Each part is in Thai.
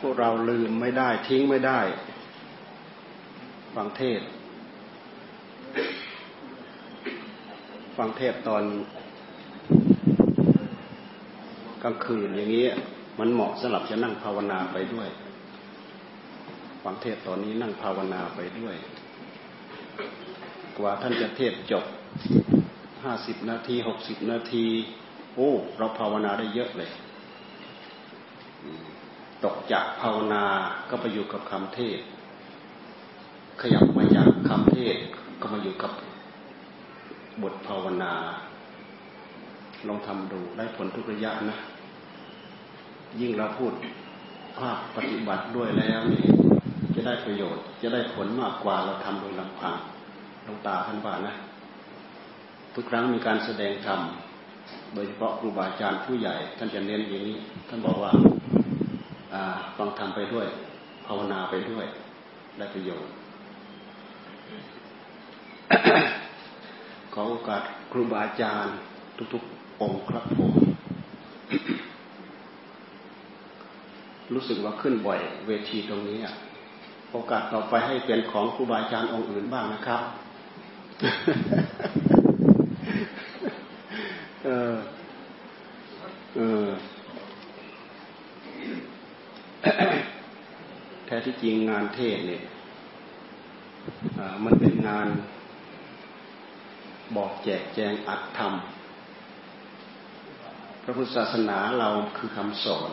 พวกเราลืมไม่ได้ทิ้งไม่ได้ฟังเทศ ฟังเทศตอนกลางคืนอย่างนี้มันเหมาะสำหรับจะนั่งภาวนาไปด้วย ฟังเทศตอนนี้นั่งภาวนาไปด้วย กว่าท่านจะเทศจบห้าสิบนาทีหกสิบนาที โอ้ เราภาวนาได้เยอะเลย ตกจากภาวนาก็ไปอยู่กับคำเทศ ขยับมาจากคำเทศก็มาอยู่กับบทภาวนา ลองทำดูได้ผลทุกระยะนะ ยิ่งเราพูดภาคปฏิบัติด้วยแล้วนี่จะได้ประโยชน์ จะได้ผลมากกว่าเราทำโดยลำพังลงตาท่านว่านะ ทุกครั้งมีการแสดงธรรมโดยเฉพาะครูบาอาจารย์ผู้ใหญ่ ท่านจะเน้นอย่างนี้ ท่านบอกว่า ฟังธรรมไปด้วย ภาวนาไปด้วย ได้ประโยชน์ ขอโอกาสครูบาอาจารย์ ทุกๆ องค์ครับผมรู้สึกว่าขึ้นบ่อยเวทีตรงนี้โอกาสต่อไปให้เป็นของครูบาอาจารย์องค์อื่นบ้างนะครับ เออ เออแที่จริงงานเทศเนี่ยมันเป็นงานบอกแจกแจงอัดธรรม พระพุทธศาสนาเราคือคำสอน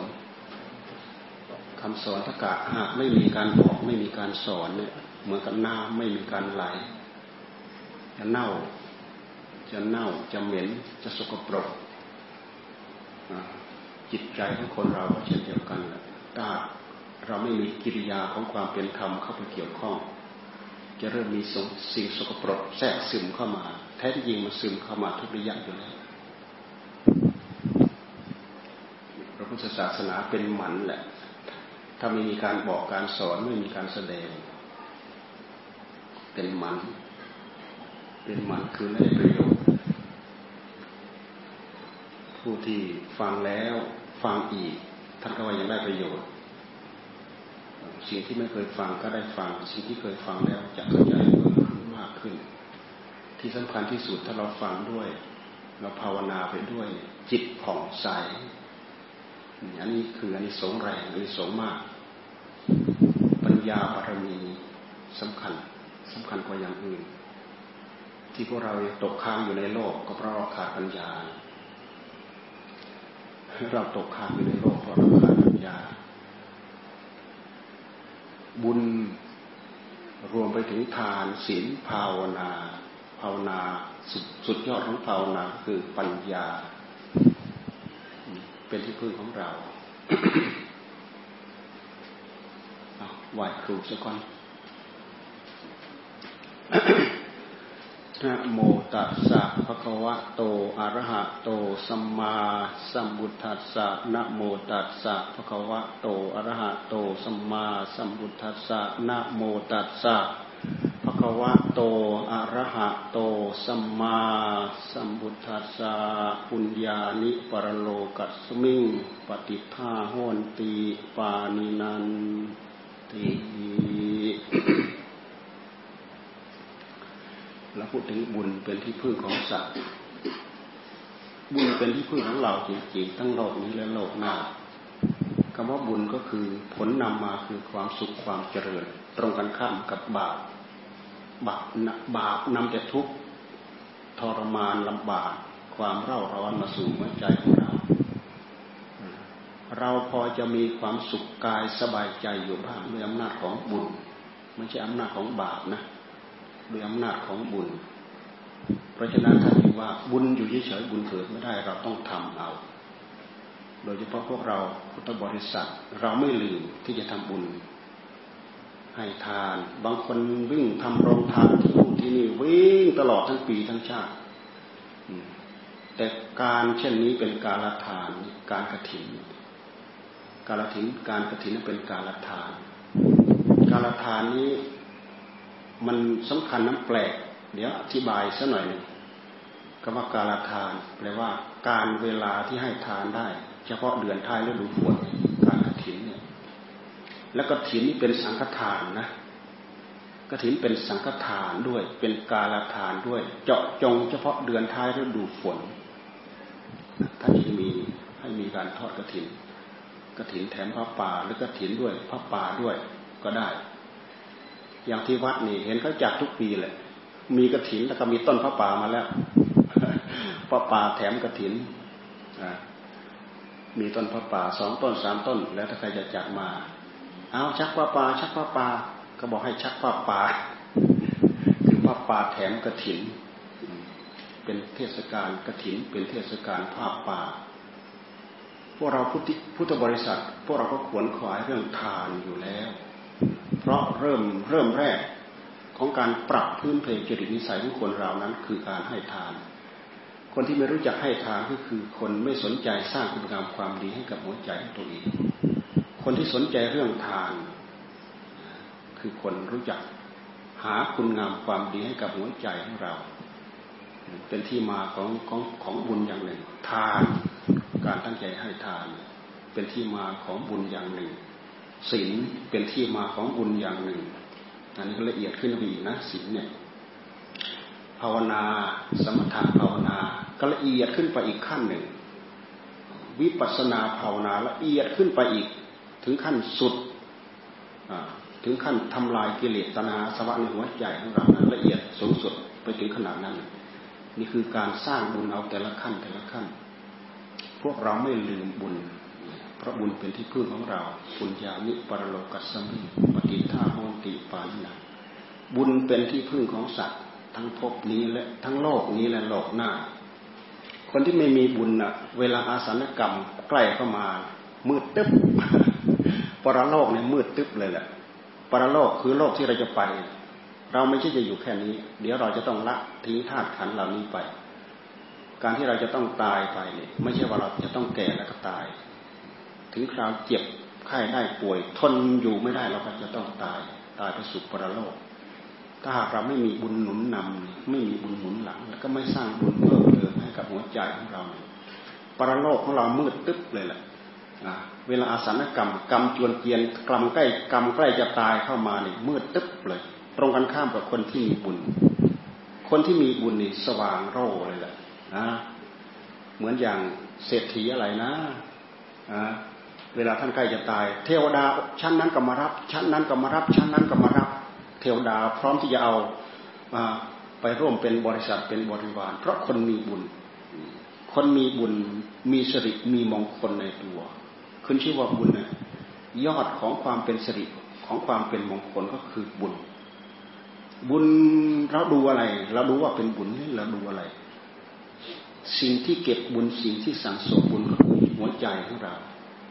คำสอนถ้ากะหากไม่มีการบอกไม่มีการสอนเนี่ยเหมือนกับน้ำไม่มีการไหลจะเน่า จะเน่าจะเหม็นจะสกปรกจิตใจของคนเราเช่นเดียวกันถ้า เราไม่มีกิริยาของความเป็นธรรมเข้าไปเกี่ยวข้อง จะเริ่มมีสิ่งสกปรกแทรกซึมเข้ามา แท้ที่จริงมันซึมเข้ามาทุกระยะอยู่แล้วพระพุทธศาสนาเป็นหมันแหละ ถ้าไม่มีการบอกการสอนไม่มีการแสดง เป็นหมัน เป็นหมันคือไม่ได้ประโยชน์ผู้ที่ฟังแล้วฟังอีกท่านก็ว่ายังได้ประโยชน์ สิ่งที่ไม่เคยฟังก็ได้ฟัง สิ่งที่เคยฟังแล้วจะเข้าใจมขึ้นมากขึ้น ที่สำคัญที่สุดถ้าเราฟังด้วย เราภาวนาไปด้วย จิตผ่องใสอันนี้คืออันนี้สงแรงอันนี้สงมาก ปัญญาบารมีสำคัญสำคัญกว่าอย่างอื่น ที่พวกเราตกค้างอยู่ในโลก ก็เพราะเราขาดปัญญาเราตกค้างอยู่ในโลกเพราะเราขาดปัญญา บุญรวมไปถึงทานศีลภาวนา ภาวนาสสุดยอดของภาวนาคือปัญญา เป็นที่พึ่งของเราไหวครูสักคน นะโมตัสสะภะคะวะโตอะระหะโตสัมมาสัมพุทธัสสะนะโมตัสสะภะคะวะโตอะระหะโตสัมมาสัมพุทธัสสะนะโมตัสสะภะคะวะโตอะระหะโตสัมมาสัมพุทธัสสะปุญญานิปรโลกัสมิงปฏิภาโหนติปานินันติ เราพูดถึงบุญเป็นที่พึ่งของสัตว์บุญเป็นที่พึ่งของเราจริงๆทั้งโลกนี้และโลกหน้าคำว่าบุญก็คือผลนำมาคือความสุขความเจริญ ตรงกันข้ามกับบาปบาปบาปนำแต่ทุกข์ทรมานลำบากความเร่าร้อนมาสู่หัวใจของเรา เราพอจะมีความสุขกายสบายใจอยู่บ้างด้วยอำนาจของบุญไม่ใช่อำนาจของบาปนะ ด้วยอำนาจของบุญ เพราะฉะนั้นถ้าถือว่าบุญอยู่เฉยๆบุญเกิดไม่ได้เราต้องทำเอา โดยเฉพาะพวกเราพุทธบริษัทเราไม่ลืมที่จะทำบุญ ให้ทาน บางคนวิ่งทำโรงทานที่นู่นที่นี่วิ่งตลอดทั้งปีทั้งชาติแต่การเช่นนี้เป็นการละทานการกระถิน การละถินการกระถินเป็นการละทาน การละทานนี้ มันสำคัญน้ำแปลก เดี๋ยวอธิบายสักหน่อยนึงคำว่าการทานแปลว่า การเวลาที่ให้ทานได้ เฉพาะเดือนท้ายฤดูฝนการกระถินเนี่ยแล้วก็ถินนี่เป็นสังฆทานนะกระถินเป็นสังฆทานด้วย เป็นกาลทานด้วย เจาะจงเฉพาะเดือนท้ายฤดูฝนถ้านจะมีให้มีการทอดกระถินกระถินแถมพระป่าหรือกระถินด้วยพระป่าด้วยก็ได้ อย่างที่วัดนี่เห็นเขาจัดทุกปีเลยมีกระถินแล้วก็มีต้นพระป่ามาแล้วพระป่าแถมกระถินมีต้นพระป่าสองต้นสามต้น แล้วถ้าใครจะจัดมา เอาชักพระป่าชักพระป่าก็บอกให้ชักพระป่าคือพระป่าแถมกระถิน เป็นเทศกาลกระถิน เป็นเทศกาลผ้าป่าพวกเราพุทธบริษัท พวกเราก็ขวนขวายเรื่องทานอยู่แล้ว เพราะเริ่มเริ่มแรกของการปรับพื้นเพจริตนิสัยของคนเรานั้น คือการให้ทาน คนที่ไม่รู้จักให้ทานก็คือคนไม่สนใจสร้างคุณงามความดีให้กับหัวใจของตัวเอง คนที่สนใจเรื่องทาน คือคนรู้จักหาคุณงามความดีให้กับหัวใจของเรา เป็นที่มาของของของบุญอย่างหนึ่ง ทาน การตั้งใจให้ทาน เป็นที่มาของบุญอย่างหนึ่ง ศีลเป็นที่มาของบุญอย่างหนึ่ง อันนี้ก็ละเอียดขึ้นไปอีกนะศีลเนี่ย ภาวนา สมถะภาวนาก็ละเอียดขึ้นไปอีกขั้นหนึ่ง วิปัสนาภาวนาละเอียดขึ้นไปอีก ถึงขั้นสุด ถึงขั้นทำลายกิเลสตนาสวะในหัวใจของเรานะละเอียดสูงสุดไปถึงขนาดนั้น นี่คือการสร้างบุญเอาแต่ละขั้นแต่ละขั้น พวกเราไม่ลืมบุญ เพราะบุญเป็นที่พึ่งของเราปุญญามิปรโลกัสมิปฏิท่าโหติปานนาบุญเป็นที่พึ่งของสัตว์ ทั้งภพนี้และทั้งโลกนี้และโลกหน้า คนที่ไม่มีบุญอะเวลาอาสนกรรมใกล้เข้ามา มืดตึ๊บปรโลกเนี่ยมืดตึ๊บเลยแหละปรโลกคือโลกที่เราจะไป เราไม่ใช่จะอยู่แค่นี้ เดี๋ยวเราจะต้องละทิ้งธาตุขันเหล่านี้ไป การที่เราจะต้องตายไปเนี่ยไม่ใช่ว่าเราจะต้องแก่แล้วก็ตาย ถึงคราวเจ็บไข้ได้ป่วย ทนอยู่ไม่ได้เราก็จะต้องตาย ตายไปสู่ปรโลก ถ้าหากเราไม่มีบุญหนุนนำไม่มีบุญหนุนหลัง แล้วก็ไม่สร้างบุญเพิ่มเติมให้กับหัวใจของเราปรโลกของเรามืดตึ๊บเลยแหละเวลาอาสนกรรมกรรมจวนเกียนกรรมใกล้กรรมใกล้จะตายเข้ามาเนี่ยมืดตึ๊บเลย ตรงกันข้ามกับคนที่มีบุญ คนที่มีบุญนี่สว่างโร่เลยแหละนะเหมือนอย่างเศรษฐีอะไรนะ เวลาท่านใกล้จะตาย เทวดาชั้นนั้นก็มารับ ชั้นนั้นก็มารับ ชั้นนั้นก็มารับ เทวดาพร้อมที่จะเอาไปร่วมเป็นบริษัทเป็นบริวาร เพราะคนมีบุญ คนมีบุญมีสิริมีมงคลในตัวขึ้นชื่อว่าบุญนะยอดของความเป็นสิริของความเป็นมงคลก็คือบุญ บุญเราดูอะไร เราดูว่าเป็นบุญเราดูอะไร สิ่งที่เก็บบุญสิ่งที่สังสมบุญก็คือหัวใจของเรา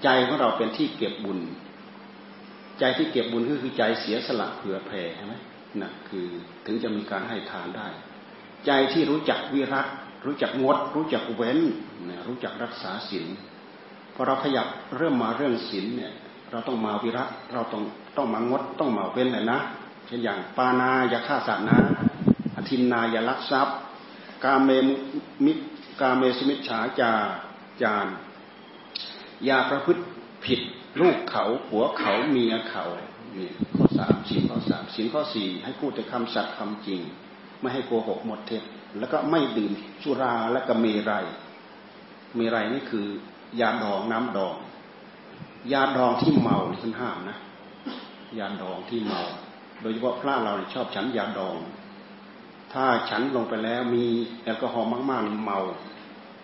ใจของเราเป็นที่เก็บบุญ ใจที่เก็บบุญก็คือใจเสียสละเผื่อแผ่ใช่ไหมนะคือถึงจะมีการให้ทานได้ ใจที่รู้จักวิรัตรู้จักงด รู้จักเว้นนะรู้จักรักษาศีลพอเราขยับเริ่มมาเรื่องศีลเนี่ย เราต้องมาวิรัตเราต้องต้องมางดต้องมาเว้นเลยนะเช่นอย่างปานาอย่าฆ่าสัตว์นะอธินนาอย่าลักทรัพย์ กาเมมิกาเมสมิชฉาจาจาร อย่าประพฤติผิดลูกเขาหัวเขาเมียเขานี่ข้อสามสินข้อสามสินข้อสี่ให้พูดแต่คำสัตย์คำจริง ไม่ให้โกหกหมดเท็จแล้วก็ไม่ดื่มสุราและก็เมรัยเมรัยนี่คือยาดองน้ำดอง ยาดองที่เมาท่านห้ามนะยาดองที่เมา โดยเฉพาะพระเราชอบฉันยาดอง ถ้าฉันลงไปแล้วมีแอลกอฮอล์มากๆเมา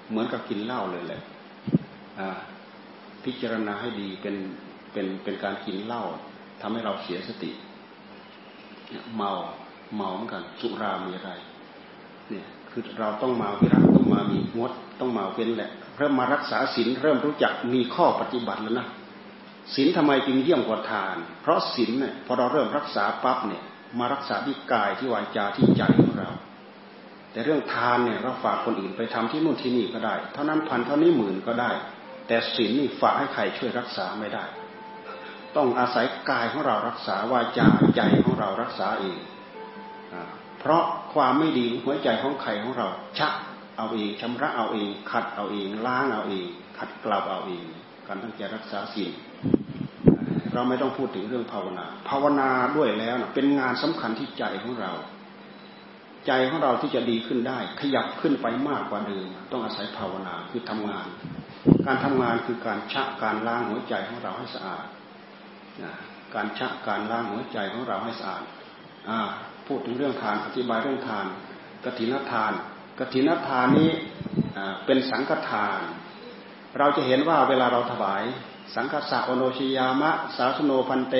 เหมือนกับกินเหล้าเลยแหละอ่า พิจารณาให้ดีเป็นเป็นเป็นการกินเหล้าทำให้เราเสียสติเมาเมาเหมือนกันสุรามีอะไรเนี่ยคือเราต้องมาวิรัตต้องมามีงดต้องมาเว้นแหละเริ่มมารักษาศีลเริ่มรู้จักมีข้อปฏิบัติแล้วนะศีลทำไมจึงเยี่ยมกว่าทาน เพราะศีลเนี่ยพอเราเริ่มรักษาปั๊บเนี่ยมารักษาที่กายที่วาจาที่ใจของเรา แต่เรื่องทานเนี่ยเราฝากคนอื่นไปทำที่นู่นที่นี่ก็ได้ เท่านั้นพันเท่านี้หมื่นก็ได้ แต่ศีลนี่ฝากให้ใครช่วยรักษาไม่ได้ ต้องอาศัยกายของเรารักษาวาจาใจของเรารักษาเองเพราะความไม่ดีหัวใจของใครของเรา ชักเอาเองชำระเอาเอง ขัดเอาเองล้างเอาเอง ขัดกลาบเอาเอง การตั้งใจรักษาศีลเราเราไม่ต้องพูดถึงเรื่องภาวนา ภาวนาด้วยแล้วนะเป็นงานสำคัญที่ใจของเรา ใจของเราที่จะดีขึ้นได้ ขยับขึ้นไปมากกว่าเดิมต้องอาศัยภาวนาคือทำงาน การทำงานคือการชะการล้างหัวใจของเราให้สะอาดการชะการล้างหัวใจของเราให้สะอาดพูดถึงเรื่องทานอธิบายเรื่องทานกฐินทานกฐินทานนี้เป็นสังฆทาน เราจะเห็นว่าเวลาเราถวาย สังฆสะโอโนชิยามะ สาสโนพันเต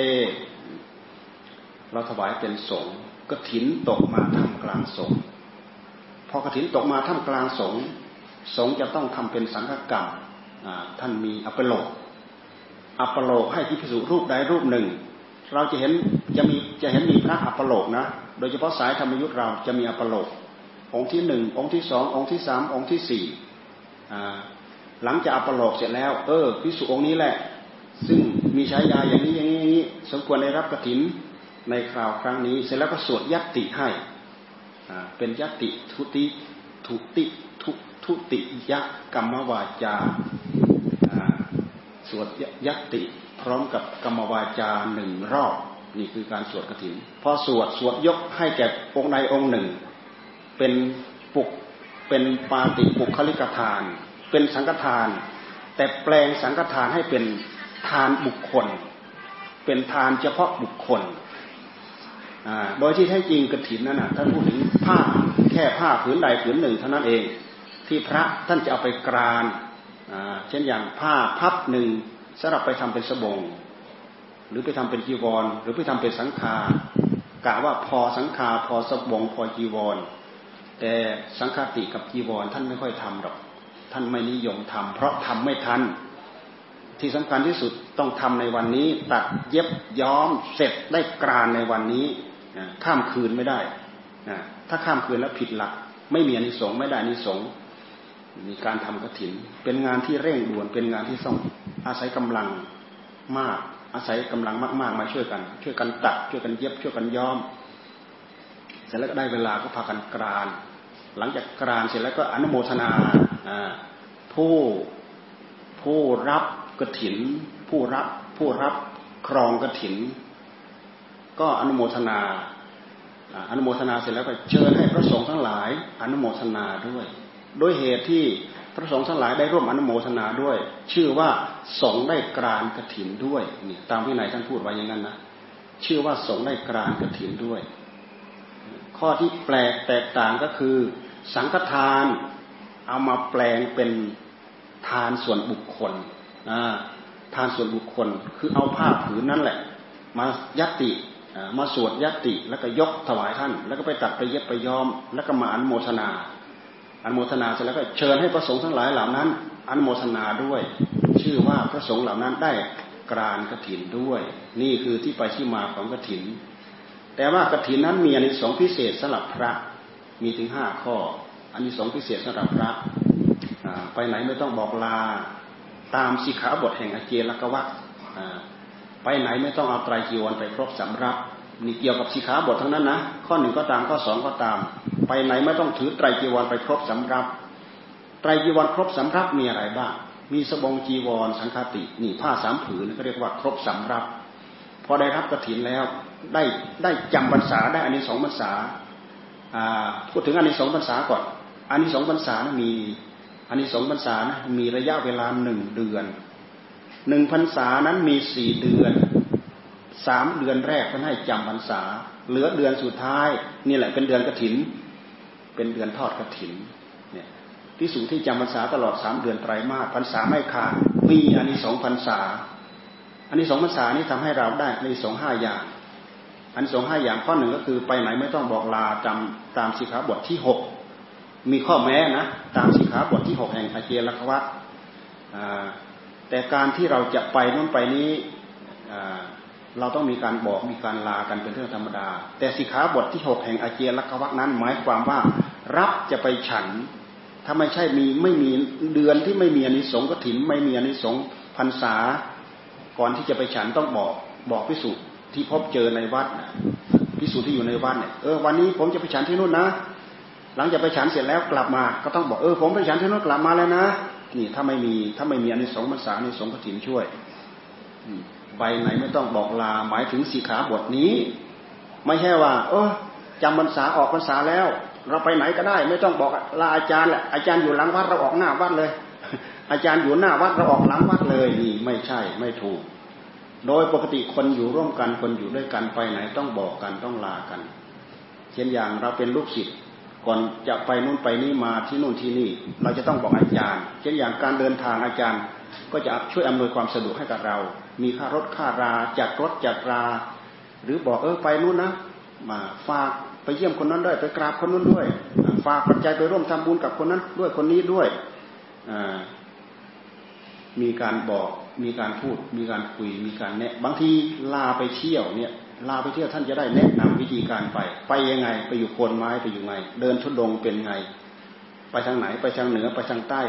เราถวายเป็นสงกฐินตกมาท่ามกลางสงพอกฐินตกมาท่ามกลางสงสงจะต้องทำเป็นสังฆกรรม ท่านมีอัปโลกอัปโลกให้ที่พิสุรูปใดรูปหนึ่ง เราจะเห็นจะมีจะเห็นมีพระอัปโลกนะ โดยเฉพาะสายธรรมยุทธเราจะมีอัปโลกองค์ที่หนึ่งองค์ที่สององค์ที่สามองค์ที่สี่หลังจากอัปโลกเสร็จแล้ว เออพิสุองค์นี้แหละ ซึ่งมีฉายาอย่างนี้อย่างนี้สมควรได้รับกฐินในคราวครั้งนี้ เสร็จแล้วก็สวดยัตติให้เป็นยัตติทุติทุติทุทุติยะกรรมวาจา สวดยัตติพร้อมกับกรรมวาจาหนึ่งรอบนี่คือการสวดกฐินพอสวดสวดยกให้แก่องค์ใดองค์หนึ่ง เป็นปุกเป็นปาติปุคลิกทาน เป็นสังฆทาน แต่แปลงสังฆทานให้เป็นทานบุคคล เป็นทานเฉพาะบุคคลโดยที่แท้จริงกระถินนั่นนะท่านพูดถึงผ้าแค่ผ้าผืนใดผืนหนึ่งเท่านั้นเอง ที่พระท่านจะเอาไปกราน เช่นอย่างผ้าพับหนึ่งสำหรับไปทำเป็นสบง หรือไปทำเป็นจีวร หรือไปทำเป็นสังฆากะว่าพอสังฆาพอสบงพอจีวร แต่สังฆติกับจีวรท่านไม่ค่อยทำหรอกท่านไม่นิยมทำเพราะทำไม่ทันที่สำคัญที่สุดต้องทำในวันนี้ ตัดเย็บย้อมเสร็จได้กรานในวันนี้ข้ามคืนไม่ได้ถ้าข้ามคืนแล้วผิดหลัก ไม่มีอนิสงส์ไม่ได้อนิสงส์ มีการทำกระถิน เป็นงานที่เร่งด่วน เป็นงานที่ต้องอาศัยกำลังมาก อาศัยกำลังมากๆมาช่วยกัน ช่วยกันตัด ช่วยกันเย็บ ช่วยกันย้อม เสร็จแล้วก็ได้เวลาก็พากันกราน หลังจากกรานเสร็จแล้วก็อนุโมทนาผู้ผู้รับกระถิน ผู้รับผู้รับครองกระถิน ก็อนุโมทนาอนุโมทนาเสร็จแล้วก็เชิญให้พระสงฆ์ทั้งหลาย อนุโมทนาด้วย โดยเหตุที่พระสงฆ์ทั้งหลายได้ร่วมอนุโมทนาด้วย ชื่อว่าสงได้กรานกระถินด้วยเนี่ยตามที่ไหนท่านพูดไว้อย่างนั้นนะชื่อว่าสงได้กรานกระถินด้วย ข้อที่แปลกแตกต่างก็คือ สังฆทานเอามาแปลงเป็นทานส่วนบุคคลทานส่วนบุคคลคือเอาผ้าผืนนั่นแหละ มายัตติมาสวดยัตติแล้วก็ยกถวายท่าน แล้วก็ไปตัดไปเย็บไปย้อม แล้วก็มาอนโมทนา อนุโมทนาเสร็จแล้วก็เชิญให้พระสงฆ์ทั้งหลายเหล่านั้นอนุโมทนาด้วย ชื่อว่าพระสงฆ์เหล่านั้นได้กรานกระถินด้วย นี่คือที่ไปที่มาของกระถิน แต่ว่ากระถินนั้นมีอันสองพิเศษสำหรับพระมีถึงห้าข้อ อันนี้สองพิเศษสำหรับพระไปไหนไม่ต้องบอกลาตามสิขาบทแห่งอเจลกวัตไปไหนไม่ต้องเอาไตรจีวรไปครบสำรับ นี่เกี่ยวกับสิกขาบททั้งนั้นนะข้อหนึ่งก็ตามข้อสองก็ตาม ไปไหนไม่ต้องถือไตรจีวรไปครบสำรับ ไตรจีวรครบสำรับมีอะไรบ้างมีสบงจีวรสังฆตินี่ผ้าสามผืนก็เรียกว่าครบสำรับ พอได้รับกระถินแล้วได้ได้จำพรรษาได้อันนี้สองพรรษาพูดถึงอันนี้สองพรรษาก่อนอันนี้สองพรรษานะมีอันนี้สองพรรษานะมีระยะเวลาหนึ่งเดือนหนึ่งพรรษานั้นมีสี่เดือน สามเดือนแรกท่านให้จำพรรษา เหลือเดือนสุดท้าย นี่แหละเป็นเดือนกระถิน เป็นเดือนทอดกระถินเนี่ยที่สูงที่จำพรรษาตลอดสามเดือนไตรมาสพรรษาไม่ขาดมีอันนี้สองพรรษา อันนี้สองพรรษานี้ทำให้เราได้ในสองห้าอย่าง อันสองห้าอย่างข้อหนึ่งก็คือไปไหนไม่ต้องบอกลาจำตามสิกขาบทที่หกมีข้อแม้นะตามสิกขาบทที่หกแห่งอาเจลกวะแต่การที่เราจะไปนู้นไปนี้ เราต้องมีการบอกมีการลากันเป็นเรื่องธรรมดา แต่สิกขาบทที่หกแห่งอาเจียลักวักนั้น หมายความว่ารับจะไปฉัน ถ้าไม่ใช่มีไม่มีเดือนที่ไม่มีอนิสงส์ก็ถิ่นไม่มีอนิสงส์พรรษา ก่อนที่จะไปฉันต้องบอกบอกพิสูจน์ที่พบเจอในวัดพิสูจน์ที่อยู่ในวัดเนี่ยเออวันนี้ผมจะไปฉันที่นู่นนะ หลังจากไปฉันเสร็จแล้วกลับมาก็ต้องบอกเออผมไปฉันที่นู่นกลับมาแล้วนะนี่ถ้าไม่มีถ้าไม่มีอนิสงส์พรรษาอนิสงส์กฐินช่วย ไปไหนไม่ต้องบอกลา หมายถึงสีขาบทนี้ ไม่ใช่ว่า เออจำพรรษาออกพรรษาแล้ว เราไปไหนก็ได้ ไม่ต้องบอกลาอาจารย์แหละอาจารย์อยู่หลังวัดเราออกหน้าวัดเลย อาจารย์อยู่หน้าวัดเราออกหลังวัดเลยนี่ไม่ใช่ไม่ถูก โดยปกติคนอยู่ร่วมกันคนอยู่ด้วยกันไปไหนต้องบอกกันต้องลากัน เช่นอย่างเราเป็นลูกศิษย์ก่อนจะไปนู่นไปนี่มาที่นู่นที่นี่ เราจะต้องบอกอาจารย์ เช่นอย่างการเดินทางอาจารย์ ก็จะช่วยอำนวยความสะดวกให้กับเรา มีค่ารถค่าราจัดรถจัดรา หรือบอกเออไปนู่นนะมาฝากไปเยี่ยมคนนั้นด้วยไปกราบคนนู้นด้วย ฝากปัจจัยไปร่วมทำบุญกับคนนั้นด้วยคนนี้ด้วยมีการบอกมีการพูด มีการคุยมีการแนะบางทีลาไปเที่ยวเนี่ยลาไปเที่ยวท่านจะได้แนะนำวิธีการไป ไปยังไง ไปอยู่โคนไม้ไปอยู่ไง เดินทุดงเป็นไง ไปทางไหนไปทางเหนือไปทางใต้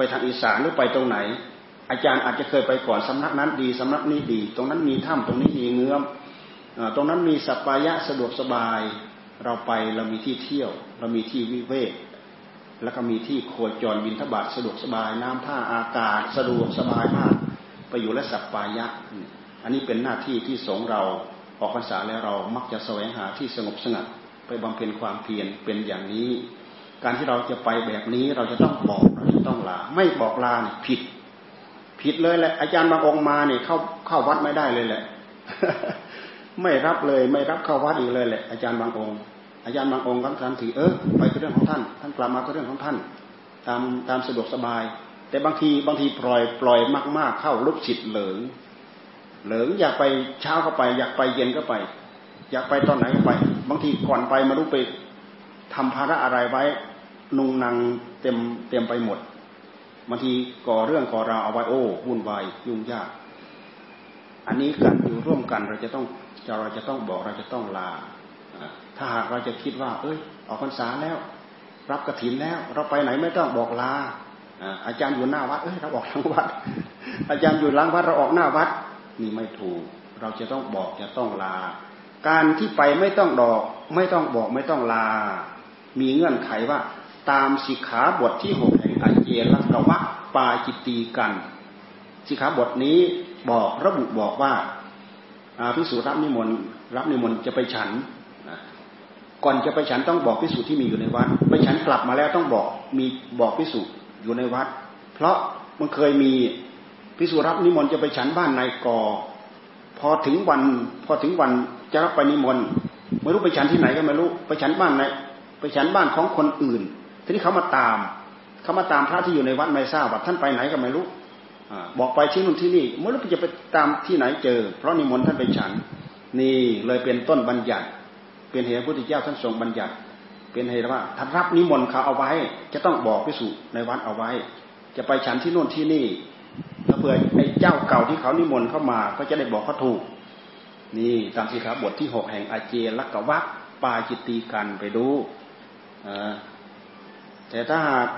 ไปทางอีสานหรือไปตรงไหน อาจารย์อาจจะเคยไปก่อนสำนักนั้นดีสำนักนี้ดี ตรงนั้นมีถ้ำตรงนี้มีเงื้อมตรงนั้นมีสัปายะสะดวกสบาย เราไปเรามีที่เที่ยว เรามีที่วิเวกแล้วก็มีที่โคจรบินทบาทสะดวกสบาย น้ำท่าอากาศสะดวกสบายมากไปอยู่และสัปปายะ อันนี้เป็นหน้าที่ที่สงเราออกพรรษาแล้วเรามักจะแสวงหาที่สงบสงัด ไปบำเพ็ญความเพียรเป็นอย่างนี้ การที่เราจะไปแบบนี้เราจะต้องบอก ต้องลา ไม่บอกลาเนี่ยผิด ผิดเลยแหละ อาจารย์บางองค์มาเนี่ยเข้าเข้าวัดไม่ได้เลยแหละ ไม่รับเลยไม่รับเข้าวัดอีกเลยแหละ อาจารย์บางองค์ อาจารย์บางองค์ท่านถือเออไปก็เรื่องของท่าน ท่านกลับมาก็เรื่องของท่าน ตามตามสะดวกสบาย แต่บางทีบางทีปล่อยปล่อยมาก ๆ เข้าลุกจิตเหลิงเหลิงอยากไปเช้าก็ไป อยากไปเย็นก็ไป อยากไปตอนไหนก็ไป บางทีก่อนไปมารู้ไปทำภาระอะไรไว้ นุงนางเต็มเต็มไปหมดบางทีก่อเรื่องก่อราวเอาไว้โอ้วุ่นวายยุ่งยาก อันนี้การอยู่ร่วมกันเราจะต้องเราจะต้องบอกเราจะต้องลา ถ้าหากเราจะคิดว่า เอ้ย ออกพรรษาแล้ว รับกระถินแล้ว เราไปไหนไม่ต้องบอกลาอาจารย์อยู่หน้าวัดเอ้ยเราออกหลังวัด อาจารย์อยู่หลังวัดเราออกหน้าวัด นี่ไม่ถูก เราจะต้องบอกจะต้องลา การที่ไปไม่ต้องดอก ไม่ต้องบอกไม่ต้องลา มีเงื่อนไขว่า ตามสิกขาบทที่หกแห่งอเจรกวะปาจิตตีกัน สิกขาบทนี้บอกระบุบอกว่าพิสูจรับนิมนต์รับนิมนต์จะไปฉันก่อนจะไปฉันต้องบอกพิสูจน์ที่มีอยู่ในวัด ไปฉันกลับมาแล้วต้องบอกมีบอกพิสูจน์อยู่ในวัด เพราะมันเคยมีพิสุรับนิมนต์จะไปฉันบ้านนายกอพอถึงวันพอถึงวันจะรับไปนิมนต์ไม่รู้ไปฉันที่ไหนก็ไม่รู้ ไปฉันบ้านไหนไปฉันบ้านของคนอื่น ทีนี้เขามาตามเขามาตามพระที่อยู่ในวัดไม่ทราบว่าท่านไปไหนก็ไม่รู้บอกไปที่นู่นที่นี่ไม่รู้จะไปตามที่ไหนเจอ เพราะนิมนต์ท่านไปฉัน นี่เลยเป็นต้นบัญญัติ เป็นเหตุพระพุทธเจ้าท่านทรงบัญญัติ เป็นเหตุว่าท่านรับนิมนต์เขาเอาไว้ จะต้องบอกพิสุในวัดเอาไว้ จะไปฉันที่นู่นที่นี่ถ้าเผื่อไอ้เจ้าเก่าที่เขานิมนต์เข้ามา ก็จะได้บอกเขาถูก นี่ตามสิครับบทที่หกแห่งอาเจลักกวักปาจิตตีกันไปดู แต่ถ้าหาก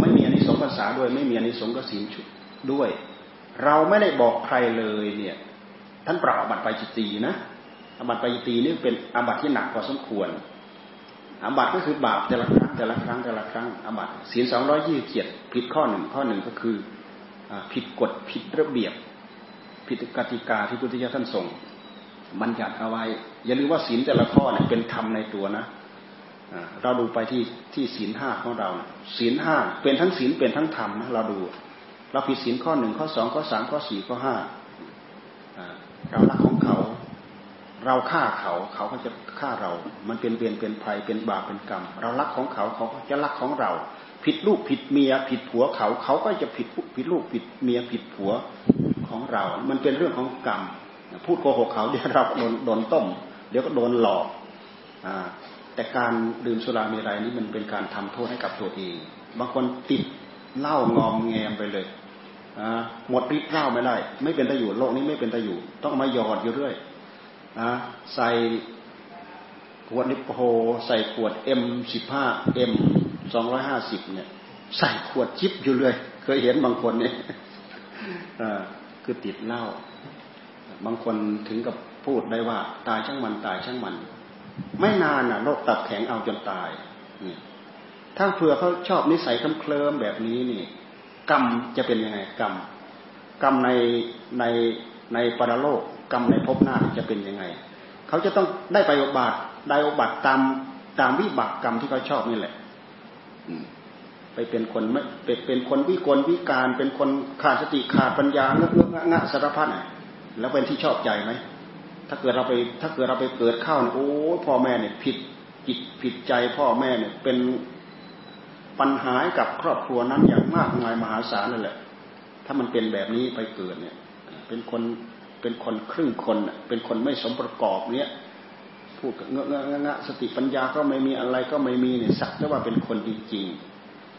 ไม่มีอนิสงส์ภาษาด้วย ไม่มีอนิสงส์กสินชุดด้วย เราไม่ได้บอกใครเลยเนี่ย ท่านปรับอบัติปาจิตตีนะอบัติปาจิตตีนี่เป็นอบัติที่หนักพอสมควรอบัติก็คือบาปแต่ละครั้งแต่ละครั้งแต่ละครั้งอบัติศีลสองร้อยยี่สิบเจ็ดผิดข้อหนึ่งข้อหนึ่งก็คือผิดกฎผิดระเบียบ ผิดกติกาที่พุทธิยถาท่านส่งบัญญัติเอาไว้ อย่าลืมว่าศีลแต่ละข้อเนี่ยเป็นธรรมในตัวนะ เราดูไปที่ที่ศีลห้าของเราศีลห้าเป็นทั้งศีลเป็นทั้งธรรมนะเราดู เราผิดศีลข้อหนึ่งข้อสองข้อสามข้อสี่ข้อห้าเรารักของเขา เราฆ่าเขาเขาก็จะฆ่าเรา มันเป็นเียนเป็นภัยเป็นบาปเป็นกรรม เรารักของเขาเขาก็จะรักของเรา ผิดลูกผิดเมีย ผิดผัวเขา เขาก็จะผิดผิดลูกผิดเมียผิดผัวของเรา มันเป็นเรื่องของกรรม พูดโกหกเขาเดี๋ยวเราโดนโดนต้ม เดี๋ยวก็โดนหลอกอ แต่การดื่มสุรามีอะไรนี่มันเป็นการทำโทษให้กับตัวเอง บางคนติดเหล้างอมแงมไปเลยหมดฤทธิ์เหล้าไม่ได้ไม่เป็นตะอยู่โลกนี้ไม่เป็นตะอยู่ ต้องมาหยอดอยู่เรื่อยใส่ขวดนิโพใส่ขวดเอ็มสิบห้าเอ็มสองร้อยห้าสิบเนี่ย ใส่ขวดจิบอยู่เลย เคยเห็นบางคนเนี่ยคือติดเหล้าบางคนถึงกับพูดได้ว่า ตายช่างมันตายช่างมัน ไม่นานน่ะโรคตับแข็งเอาจนตายนี่ถ้าเผื่อเขาชอบนิสัยคำเคลิมแบบนี้นี่ กรรมจะเป็นยังไงกรรมกรรมในในในปรโลกกรรมในภพหน้าจะเป็นยังไง เขาจะต้องได้ไปอบาตได้อบาตตามตามวิบากกรรมที่เขาชอบนี่แหละไปเป็นคนไม่เป็นคนวิกลวิการเป็นคนขาดสติขาดปัญญาเงือกงะสารพัดแล้วเป็นที่ชอบใจไหม ถ้าเกิดเราไปถ้าเกิดเราไปเกิดเข้าโอ้พ่อแม่เนี่ยผิดจิตผิดใจพ่อแม่เนี่ยเป็นปัญหากับครอบครัวนั้นอย่างมากมายมหาศาลนั่นแหละ ถ้ามันเป็นแบบนี้ไปเกิดเนี่ย เป็นคนเป็นคนครึ่งคนเป็นคนไม่สมประกอบเนี่ยพูดเงอะเงอะงะสติปัญญาก็ไม่มีอะไรก็ไม่มีเนี่ยสักแต่ว่าเป็นคนจริง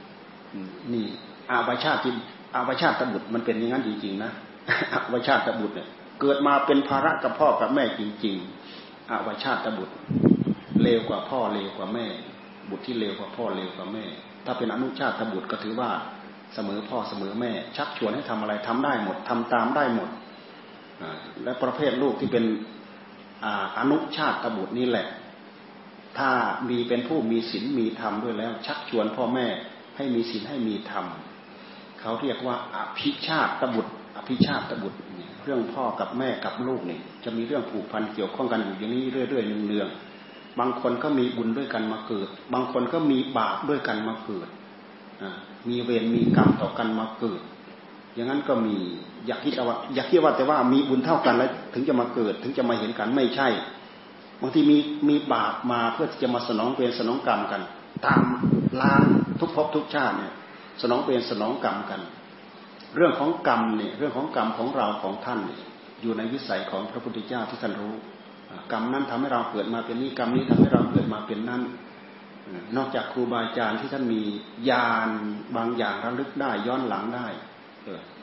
ๆนี่อาบชาติอาบชาติตบุตรมันเป็นอย่างนั้นจริงๆนะอาบชาติตบุตรเนี่ย เกิดมาเป็นภาระกับพ่อกับแม่จริง ๆอาวชาติบุตรเลวกว่าพ่อเลวกว่าแม่ บุตรที่เลวกว่าพ่อเลวกว่าแม่ ถ้าเป็นอนุชาติบุตรก็ถือว่าเสมอพ่อเสมอแม่ ชักชวนให้ทำอะไรทำได้หมดทำตามได้หมดและประเภทลูกที่เป็นอนุชาติบุตรนี่แหละ ถ้ามีเป็นผู้มีศีลมีธรรมด้วยแล้ว ชักชวนพ่อแม่ให้มีศีลให้มีธรรมเขาเรียกว่าอภิชาติบุตร อภิชาติบุตร เรื่องพ่อกับแม่กับลูกนี่จะมีเรื่องผูกพันเกี่ยวข้องกันอยู่อย่างนี้เรื่อยๆเนืองๆบางคนก็มีบุญด้วยกันมาเกิด บางคนก็มีบาปด้วยกันมาเกิดมีเวรมีกรรมต่อกันมาเกิด อย่างนั้นก็มีอยากคิดว่าอยากคิดว่าแต่ว่ามีบุญเท่ากันแล้ว ถึงจะมาเกิด ถึงจะมาเห็นกันไม่ใช่บางทีมีมีบาปมาเพื่อที่จะมาสนองเวรสนองกรรมกัน ตามล้างทุกภพทุกชาติเนี่ย สนองเวรสนองกรรมกัน เรื่องของกรรมเนี่ยเรื่องของกรรมของเราของท่านอยู่ในวิสัยของพระพุทธเจ้าที่ท่านรู้ กรรมนั้นทำให้เราเกิดมาเป็นนี้กรรมนี้ทำให้เราเกิดมาเป็นนั้นนอกจากครูบาอาจารย์ที่ท่านมีญาณบางอย่างระลึกได้ย้อนหลังได้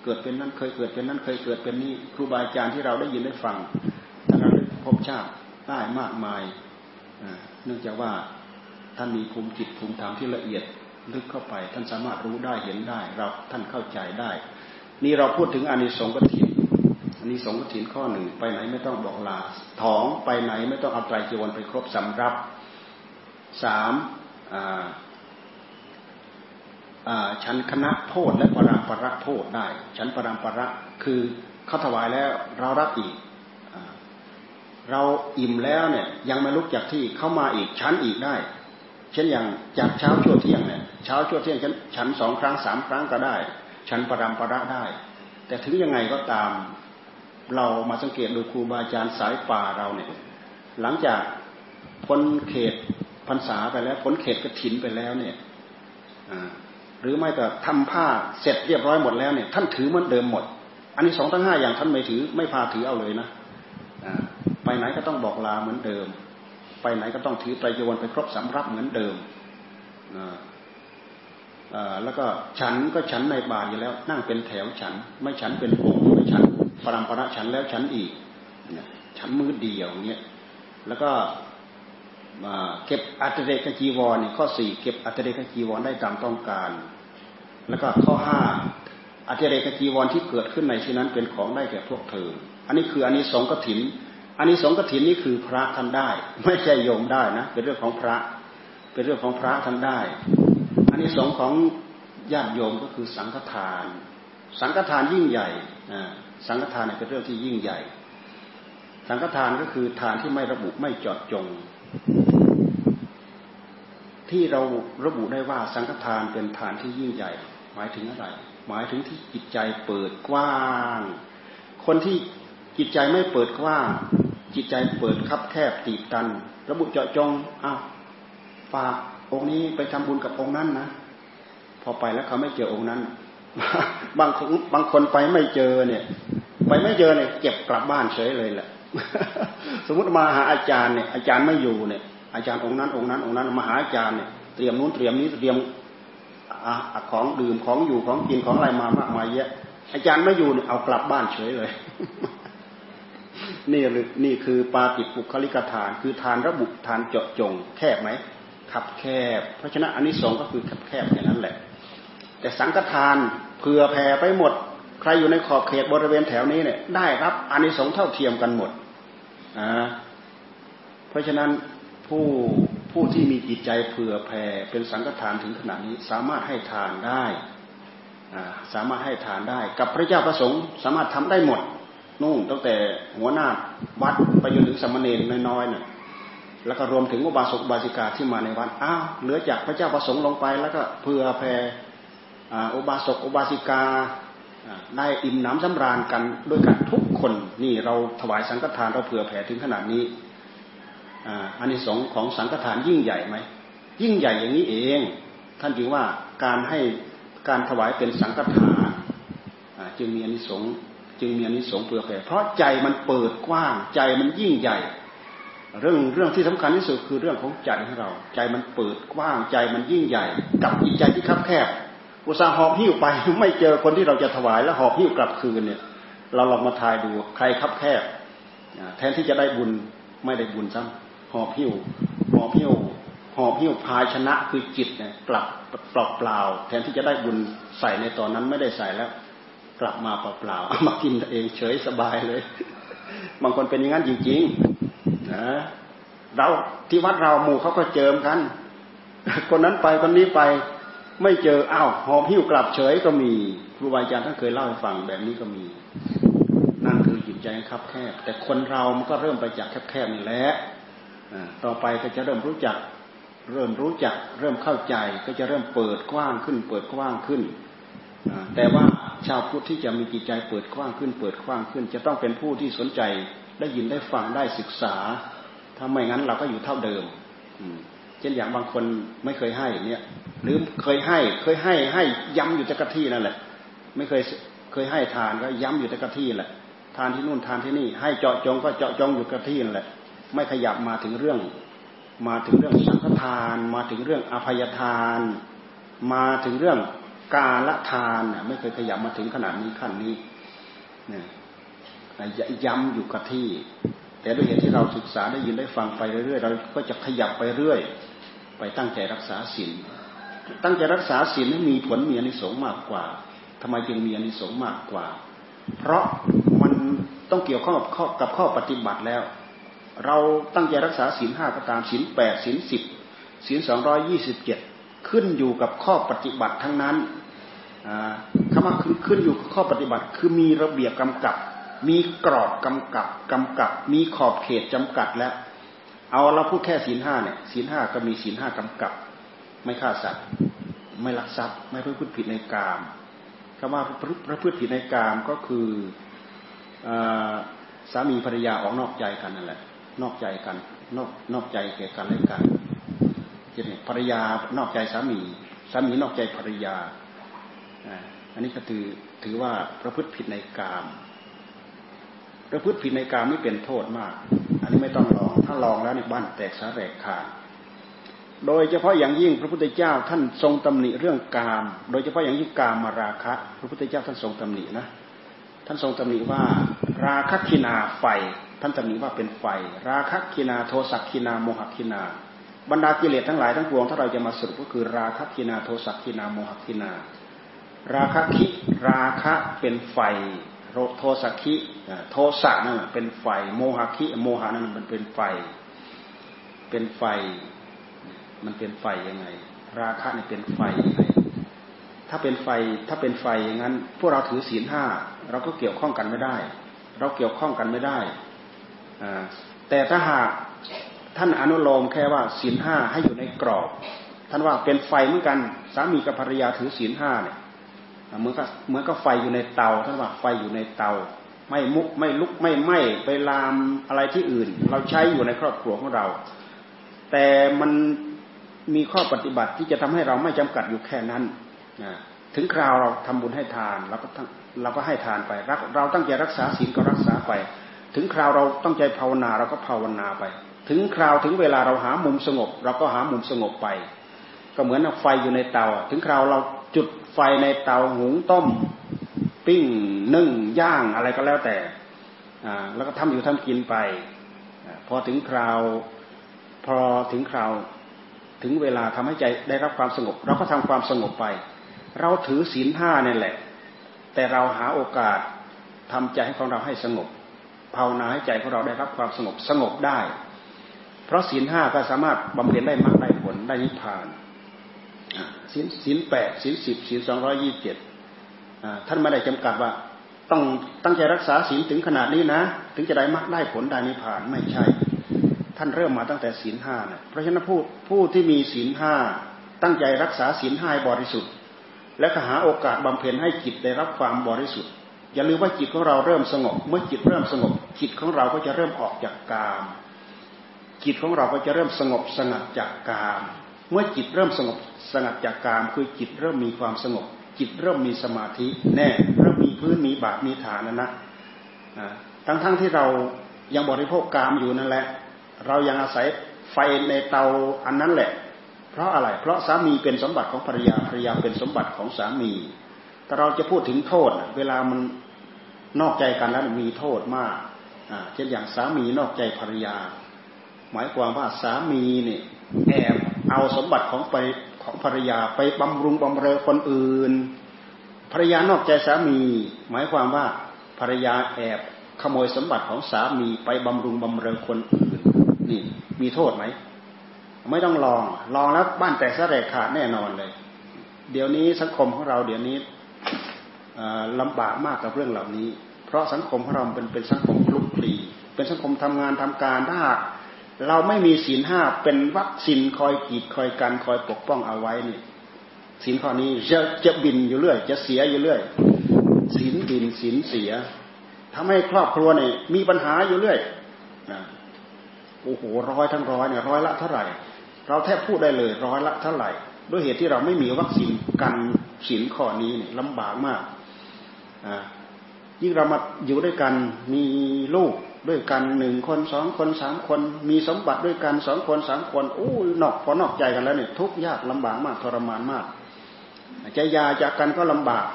เกิดเป็นนั้นเคยเกิดเป็นนั้นเคยเกิดเป็นนี้ครูบาอาจารย์ที่เราได้ยินได้ฟังท่านระลึกพบชาติได้มากมายเนื่องจากว่าท่านมีภูมิจิตภูมิธรรมที่ละเอียดลึกเข้าไป ท่านสามารถรู้ได้เห็นได้ เราท่านเข้าใจได้ นี่เราพูดถึงอานิสงส์กฐินอานิสงส์กฐินข้อหนึ่งไปไหนไม่ต้องบอกลาถองไปไหนไม่ต้องเอาไตรจีวรไปครบสำรับสามชั้นคณะโพธและปรามปรักโพธได้ชั้นปรามปรักคือเขาถวายแล้วเรารับอีกเราอิ่มแล้วเนี่ยยังไม่ลุกจากที่เข้ามาอีกชั้นอีกได้ เช่นอย่างจากเช้าชั่วเที่ยงเนี่ยเช้าชั่วเที่ยงชั้นชั้นสองครั้งสามครั้งก็ได้ ฉันปรำประได้ แต่ถึงยังไงก็ตาม เรามาสังเกตดูครูบาอาจารย์สายป่าเราเนี่ย หลังจากพ้นเขตพรรษาไปแล้วพ้นเขตกระถินไปแล้วเนี่ยหรือไม่ก็ทำผ้าเสร็จเรียบร้อยหมดแล้วเนี่ย ท่านถือเหมือนเดิมหมด อันนี้สองทั้งห้าอย่างท่านไม่ถือไม่พาถือเอาเลยนะไปไหนก็ต้องบอกลาเหมือนเดิม ไปไหนก็ต้องถือไตรยวนไปครบสำรับเหมือนเดิม แล้วก็ฉันก็ฉันในบาทอยู่แล้ว นั่งเป็นแถวฉัน ไม่ฉันเป็นองค์ไม่ฉันปรามประฉันแล้วฉันอีกฉันมือเดียวเนี้ยแล้วก็เก็บอัตเรกจีวรนี่ข้อสี่เก็บอัตเรกจีวรได้ตามต้องการ แล้วก็ข้อห้าอัตเรกจีวรที่เกิดขึ้นในที่นั้นเป็นของได้แก่พวกเธอ อันนี้คืออันนี้สองกถิน อันนี้สองกถินนี่คือพระท่านได้ ไม่ใช่โยมได้นะ เป็นเรื่องของพระ เป็นเรื่องของพระท่านได้ อันนี้สองของญาติโยมก็คือสังฆทาน สังฆทานยิ่งใหญ่สังฆทานเป็นเรื่องที่ยิ่งใหญ่ สังฆทานก็คือทานที่ไม่ระบุไม่จอดจง ที่เราระบุได้ว่าสังฆทานเป็นทานที่ยิ่งใหญ่ หมายถึงอะไร หมายถึงที่จิตใจเปิดกว้าง คนที่จิตใจไม่เปิดกว้าง จิตใจเปิดคับแคบตีตัน ระบุเจาะจงอ้าวฝาก องค์นี้ไปทำบุญกับองค์นั้นนะพอไปแล้วเขาไม่เจอองค์นั้น บางคนบางคนไปไม่เจอเนี่ย ไปไม่เจอเนี่ยเก็บกลับบ้านเฉยเลยแหละสมมติมาหาอาจารย์เนี่ยอาจารย์ไม่อยู่เนี่ย อาจารย์องค์นั้นองค์นั้นองค์นั้นมาหาอาจารย์เนี่ยเตรียมนู้นเตรียมนี้เตรียมของดื่มของอยู่ของกินของอะไรมามากมายเยอะ อาจารย์ไม่อยู่เนี่ยเอากลับบ้านเฉยเลย นี่หรือนี่คือปาติปุคลิกทาน คือทานระบุทานเจาะจง แคบไหม ขับแคบ เพราะฉะนั้นอันนี้สองก็คือขับแคบแค่นั้นแหละ แต่สังฆทานเผื่อแผ่ไปหมด ใครอยู่ในขอบเขตบริเวณแถวนี้เนี่ยได้รับอันนี้สองเท่าเทียมกันหมดอ่าเพราะฉะนั้นผู้ผู้ที่มีจิตใจเผื่อแผ่เป็นสังฆทานถึงขนาดนี้สามารถให้ทานได้สามารถให้ทานได้ กับพระเจ้าประสงค์สามารถทำได้หมดนู่นตั้งแต่หัวหน้าวัดไปจนถึงสมณเณรน้อยๆเนี่ย แล้วก็รวมถึงอุบาสกอุบาสิกาที่มาในวัดอ้าวเหลือจากพระเจ้าประสงค์ลงไป แล้วก็เพื่อแผ่อุบาสกอุบาสิกาได้อิ่มน้ำสำราญกันด้วยกันทุกคนนี่เราถวายสังฆทานเราเผื่อแผ่ถึงขนาดนี้อันนี้สงของสังฆทานยิ่งใหญ่ไหมยิ่งใหญ่อย่างนี้เอง ท่านจึงว่าการให้การถวายเป็นสังฆทานจึงมีอานิสงส์จึงมีอานิสงส์เผื่อแผ่เพราะใจมันเปิดกว้างใจมันยิ่งใหญ่ เรื่องเรื่องที่สำคัญที่สุดคือเรื่องของใจของเรา ใจมันเปิดกว้างใจมันยิ่งใหญ่ กับจิตใจที่คับแคบ อุตสาหอบหิ้วไปไม่เจอคนที่เราจะถวายแล้วหอบหิ้วกลับคืนเนี่ย เราลองมาทายดูใครคับแคบแทนที่จะได้บุญไม่ได้บุญซ้ำหอบหิ้วหอบหิ้วหอบหิ้วพายชนะคือจิตเนี่ยกลับเปล่าเปล่าแทนที่จะได้บุญใส่ในตอนนั้นไม่ได้ใส่แล้ว กลับมาเปล่าเปล่ามากินเองเฉยสบายเลย บางคนเป็นอย่างนั้นจริง ๆ นะเราที่วัดเราหมู่เขาก็เจิมกัน คนนั้นไปคนนี้ไปไม่เจออ้าวหอบหิ้วกลับเฉยก็มีครูบาอาจารย์ท่านเคยเล่าให้ฟังแบบนี้ก็มี นั่นคือจิตใจครับแคบ แต่คนเรามันก็เริ่มไปจากแคบๆนี่แหละต่อไปก็จะเริ่มรู้จัก เริ่มรู้จัก เริ่มเข้าใจก็จะเริ่มเปิดกว้างขึ้น เปิดกว้างขึ้นแต่ว่าชาวพุทธที่จะมีจิตใจเปิดกว้างขึ้น เปิดกว้างขึ้น จะต้องเป็นผู้ที่สนใจ ได้ยินได้ฟังได้ศึกษา ถ้าไม่งั้นเราก็อยู่เท่าเดิมเช่นอย่างบางคนไม่เคยให้เนี่ยหรือเคยให้เคยให้ให้ย้ำอยู่แต่กะที่นั่นแหละ ไม่เคยเคยให้ทานก็ย้ำอยู่แต่กะที่แหละ ทานที่นู่นทานที่นี่ ให้เจาะจงก็เจาะจงอยู่กะที่นั่นแหละ ไม่ขยับมาถึงเรื่อง มาถึงเรื่องสังฆทาน มาถึงเรื่องอภัยทาน มาถึงเรื่องกาละทานเนี่ยไม่เคยขยับมาถึงขนาดนี้ขั้นนี้เนี่ย ย้ำอยู่กับที่ แต่ด้วยเหตุที่เราศึกษาได้ยินได้ฟังไปเรื่อยๆเราก็จะขยับไปเรื่อย ไปตั้งใจรักษาศีลตั้งใจรักษาศีลให้มีผลมีอนิสงส์มากกว่าทำไมจึงมีอนิสงส์มากกว่า เพราะมันต้องเกี่ยวข้องกับข้อกับข้อปฏิบัติแล้ว เราตั้งใจรักษาศีลห้าก็ตามศีลแปดศีลสิบศีลสองร้อยยี่สิบเจ็ดขึ้นอยู่กับข้อปฏิบัติทั้งนั้นคำว่าขึ้นอยู่กับข้อปฏิบัติ คือมีระเบียบกำกับ มีกรอบกำกับกำกับ มีขอบเขตจำกัดแล้ว เอาเราพูดแค่ศีลห้าเนี่ยศีลห้าก็มีศีลห้ากำกับ ไม่ฆ่าสัตว์ไม่ลักทรัพย์ ไม่ประพฤติผิดในกามคำว่าพระพฤติผิดในกามก็คือสามีภรรยาออกนอกใจกันนั่นแหละ นอกใจกัน นอกนอกใจแก่กันและกันจะเห็นภรรยานอกใจสามี สามีนอกใจภรรยาอันนี้ก็ถือถือว่าประพฤติผิดในกาม ประพฤติผิดในกามไม่เป็นโทษมาก อันนี้ไม่ต้องลอง ถ้าลองแล้วในบ้านแตกสาแรกขาดโดยเฉพาะอย่างยิ่งพระพุทธเจ้าท่านทรงตำหนิเรื่องกาม โดยเฉพาะอย่างยิ่งกามมาราคะ พระพุทธเจ้าท่านทรงตำหนินะท่านทรงตำหนิว่าราคะคินาไฟ ท่านตำหนิว่าเป็นไฟ ราคะคินาโทสักคินาโมหคินา บรรดากิเลสทั้งหลายทั้งปวงถ้าเราจะมาสรุปก็คือราคะคินาโทสักคินาโมหคินา ราคะคิราคะเป็นไฟ โทสักคิโทสะนั่นเป็นไฟ โมหคิโมหานั่นมันเป็นไฟ เป็นไฟ มันเป็นไฟยังไง ราคะนี่เป็นไฟยังไงถ้าเป็นไฟถ้าเป็นไฟอย่างนั้น พวกเราถือศีลห้าเราก็เกี่ยวข้องกันไม่ได้ เราเกี่ยวข้องกันไม่ได้แต่ถ้าหากท่านอนุโลมแค่ว่าศีลห้าให้อยู่ในกรอบ ท่านว่าเป็นไฟเหมือนกัน สามีกับภรรยาถือศีลห้าเนี่ย เหมือนกับเหมือนกับไฟอยู่ในเตาท่านว่าไฟอยู่ในเตา ไม่มุกไม่ลุกไม่ไหม้ไปลามอะไรที่อื่น เราใช้อยู่ในครอบครัวของเรา แต่มันมีข้อปฏิบัติที่จะทำให้เราไม่จำกัดอยู่แค่นั้นถึงคราวเราทำบุญให้ทานเราก็เราก็ให้ทานไปรักเราตั้งใจรักษาศีลก็รักษาไป ถึงคราวเราตั้งใจภาวนาเราก็ภาวนาไป ถึงคราวถึงเวลาเราหามุมสงบ เราก็หามุมสงบไป ก็เหมือนไฟอยู่ในเตา ถึงคราวเราจุด ไฟในเตาหุงต้ม ปิ้งนึ่งย่างอะไรก็แล้วแต่แล้วก็ทำอยู่ทำกินไปพอถึงคราว พอถึงคราวถึงเวลาทำให้ใจได้รับความสงบ เราก็ทำความสงบไป เราถือศีลห้านี่แหละ แต่เราหาโอกาสทำใจของเราให้สงบภาวนาให้ใจของเราได้รับความสงบสงบได้ เพราะศีลห้าก็สามารถบำเพ็ญได้มากได้ผลได้นิพพาน ศีลศีลแปดศีลสิบศีลสองร้อยี่สิบเจ็ดท่านไม่ได้จำกัดว่า ต้องตั้งใจรักษาศีลถึงขนาดนี้นะ ถึงจะได้มรรคได้ผลได้นิพพานไม่ใช่ ท่านเริ่มมาตั้งแต่ศีลห้านะเพราะฉะนั้นผู้ผู้ที่มีศีลห้าตั้งใจรักษาศีลห้าบริสุทธิ์ และหาโอกาสบำเพ็ญให้จิตได้รับความบริสุทธิ์ อย่าลืมว่าจิตของเราเริ่มสงบ เมื่อจิตเริ่มสงบ จิตของเราก็จะเริ่มออกจากกามจิตของเราก็จะเริ่มสงบสงัดจากกาม เมื่อจิตเริ่มสงบสงัดจากกามคือจิตเริ่มมีความสงบ จิตเริ่มมีสมาธิแน่เริ่มมีพื้นมีบาทมีฐานนะนะทั้งทั้งที่เรายังบริโภคกามอยู่นั่นแหละ เรายังอาศัยไฟในเตาอันนั้นแหละ เพราะอะไร เพราะสามีเป็นสมบัติของภรรยาภรรยาเป็นสมบัติของสามี แต่เราจะพูดถึงโทษ เวลามันนอกใจกันแล้วมีโทษมากเช่นอย่างสามีนอกใจภรรยา หมายความว่าสามีเนี่ยแอบ เอาสมบัติของไปของภรรยาไปบำรุงบำเรอคนอื่น ภรรยานอกใจสามี หมายความว่าภรรยาแอบขโมยสมบัติของสามีไปบำรุงบำเรอคนอื่น นี่มีโทษไหม ไม่ต้องลอง ลองแล้วบ้านแตกสลายขาดแน่นอนเลย เดี๋ยวนี้สังคมของเราเดี๋ยวนี้ลำบากมากกับเรื่องเหล่านี้ เพราะสังคมของเราเป็นเป็นสังคมคลุกคลีเป็นสังคมทำงานทำการถ้า เราไม่มีศีลห้าเป็นวัคซีนคอยกีดคอยกันคอยปกป้องเอาไว้นี่ศีลข้อนี้จะจะบินอยู่เรื่อย จะเสียอยู่เรื่อยศีลบินศีลเสียทำให้ครอบครัวเนี่ยมีปัญหาอยู่เรื่อยนะโอ้โหร้อยทั้งร้อยเนี่ยร้อยละเท่าไหร่ เราแทบพูดได้เลยร้อยละเท่าไหร่ ด้วยเหตุที่เราไม่มีวัคซีนกันศีลข้อนี้เนี่ยลำบากมากอ่ายิ่งเรามาอยู่ด้วยกันมีลูก ด้วยกันหนึ่งคนสองคนสามคนมีสมบัติด้วยกันสองคนสามคนโอ้นอกพอนอกใจกันแล้วเนี่ยทุกยากลำบากมากทรมานมากจะยาจากกันก็ลำบาก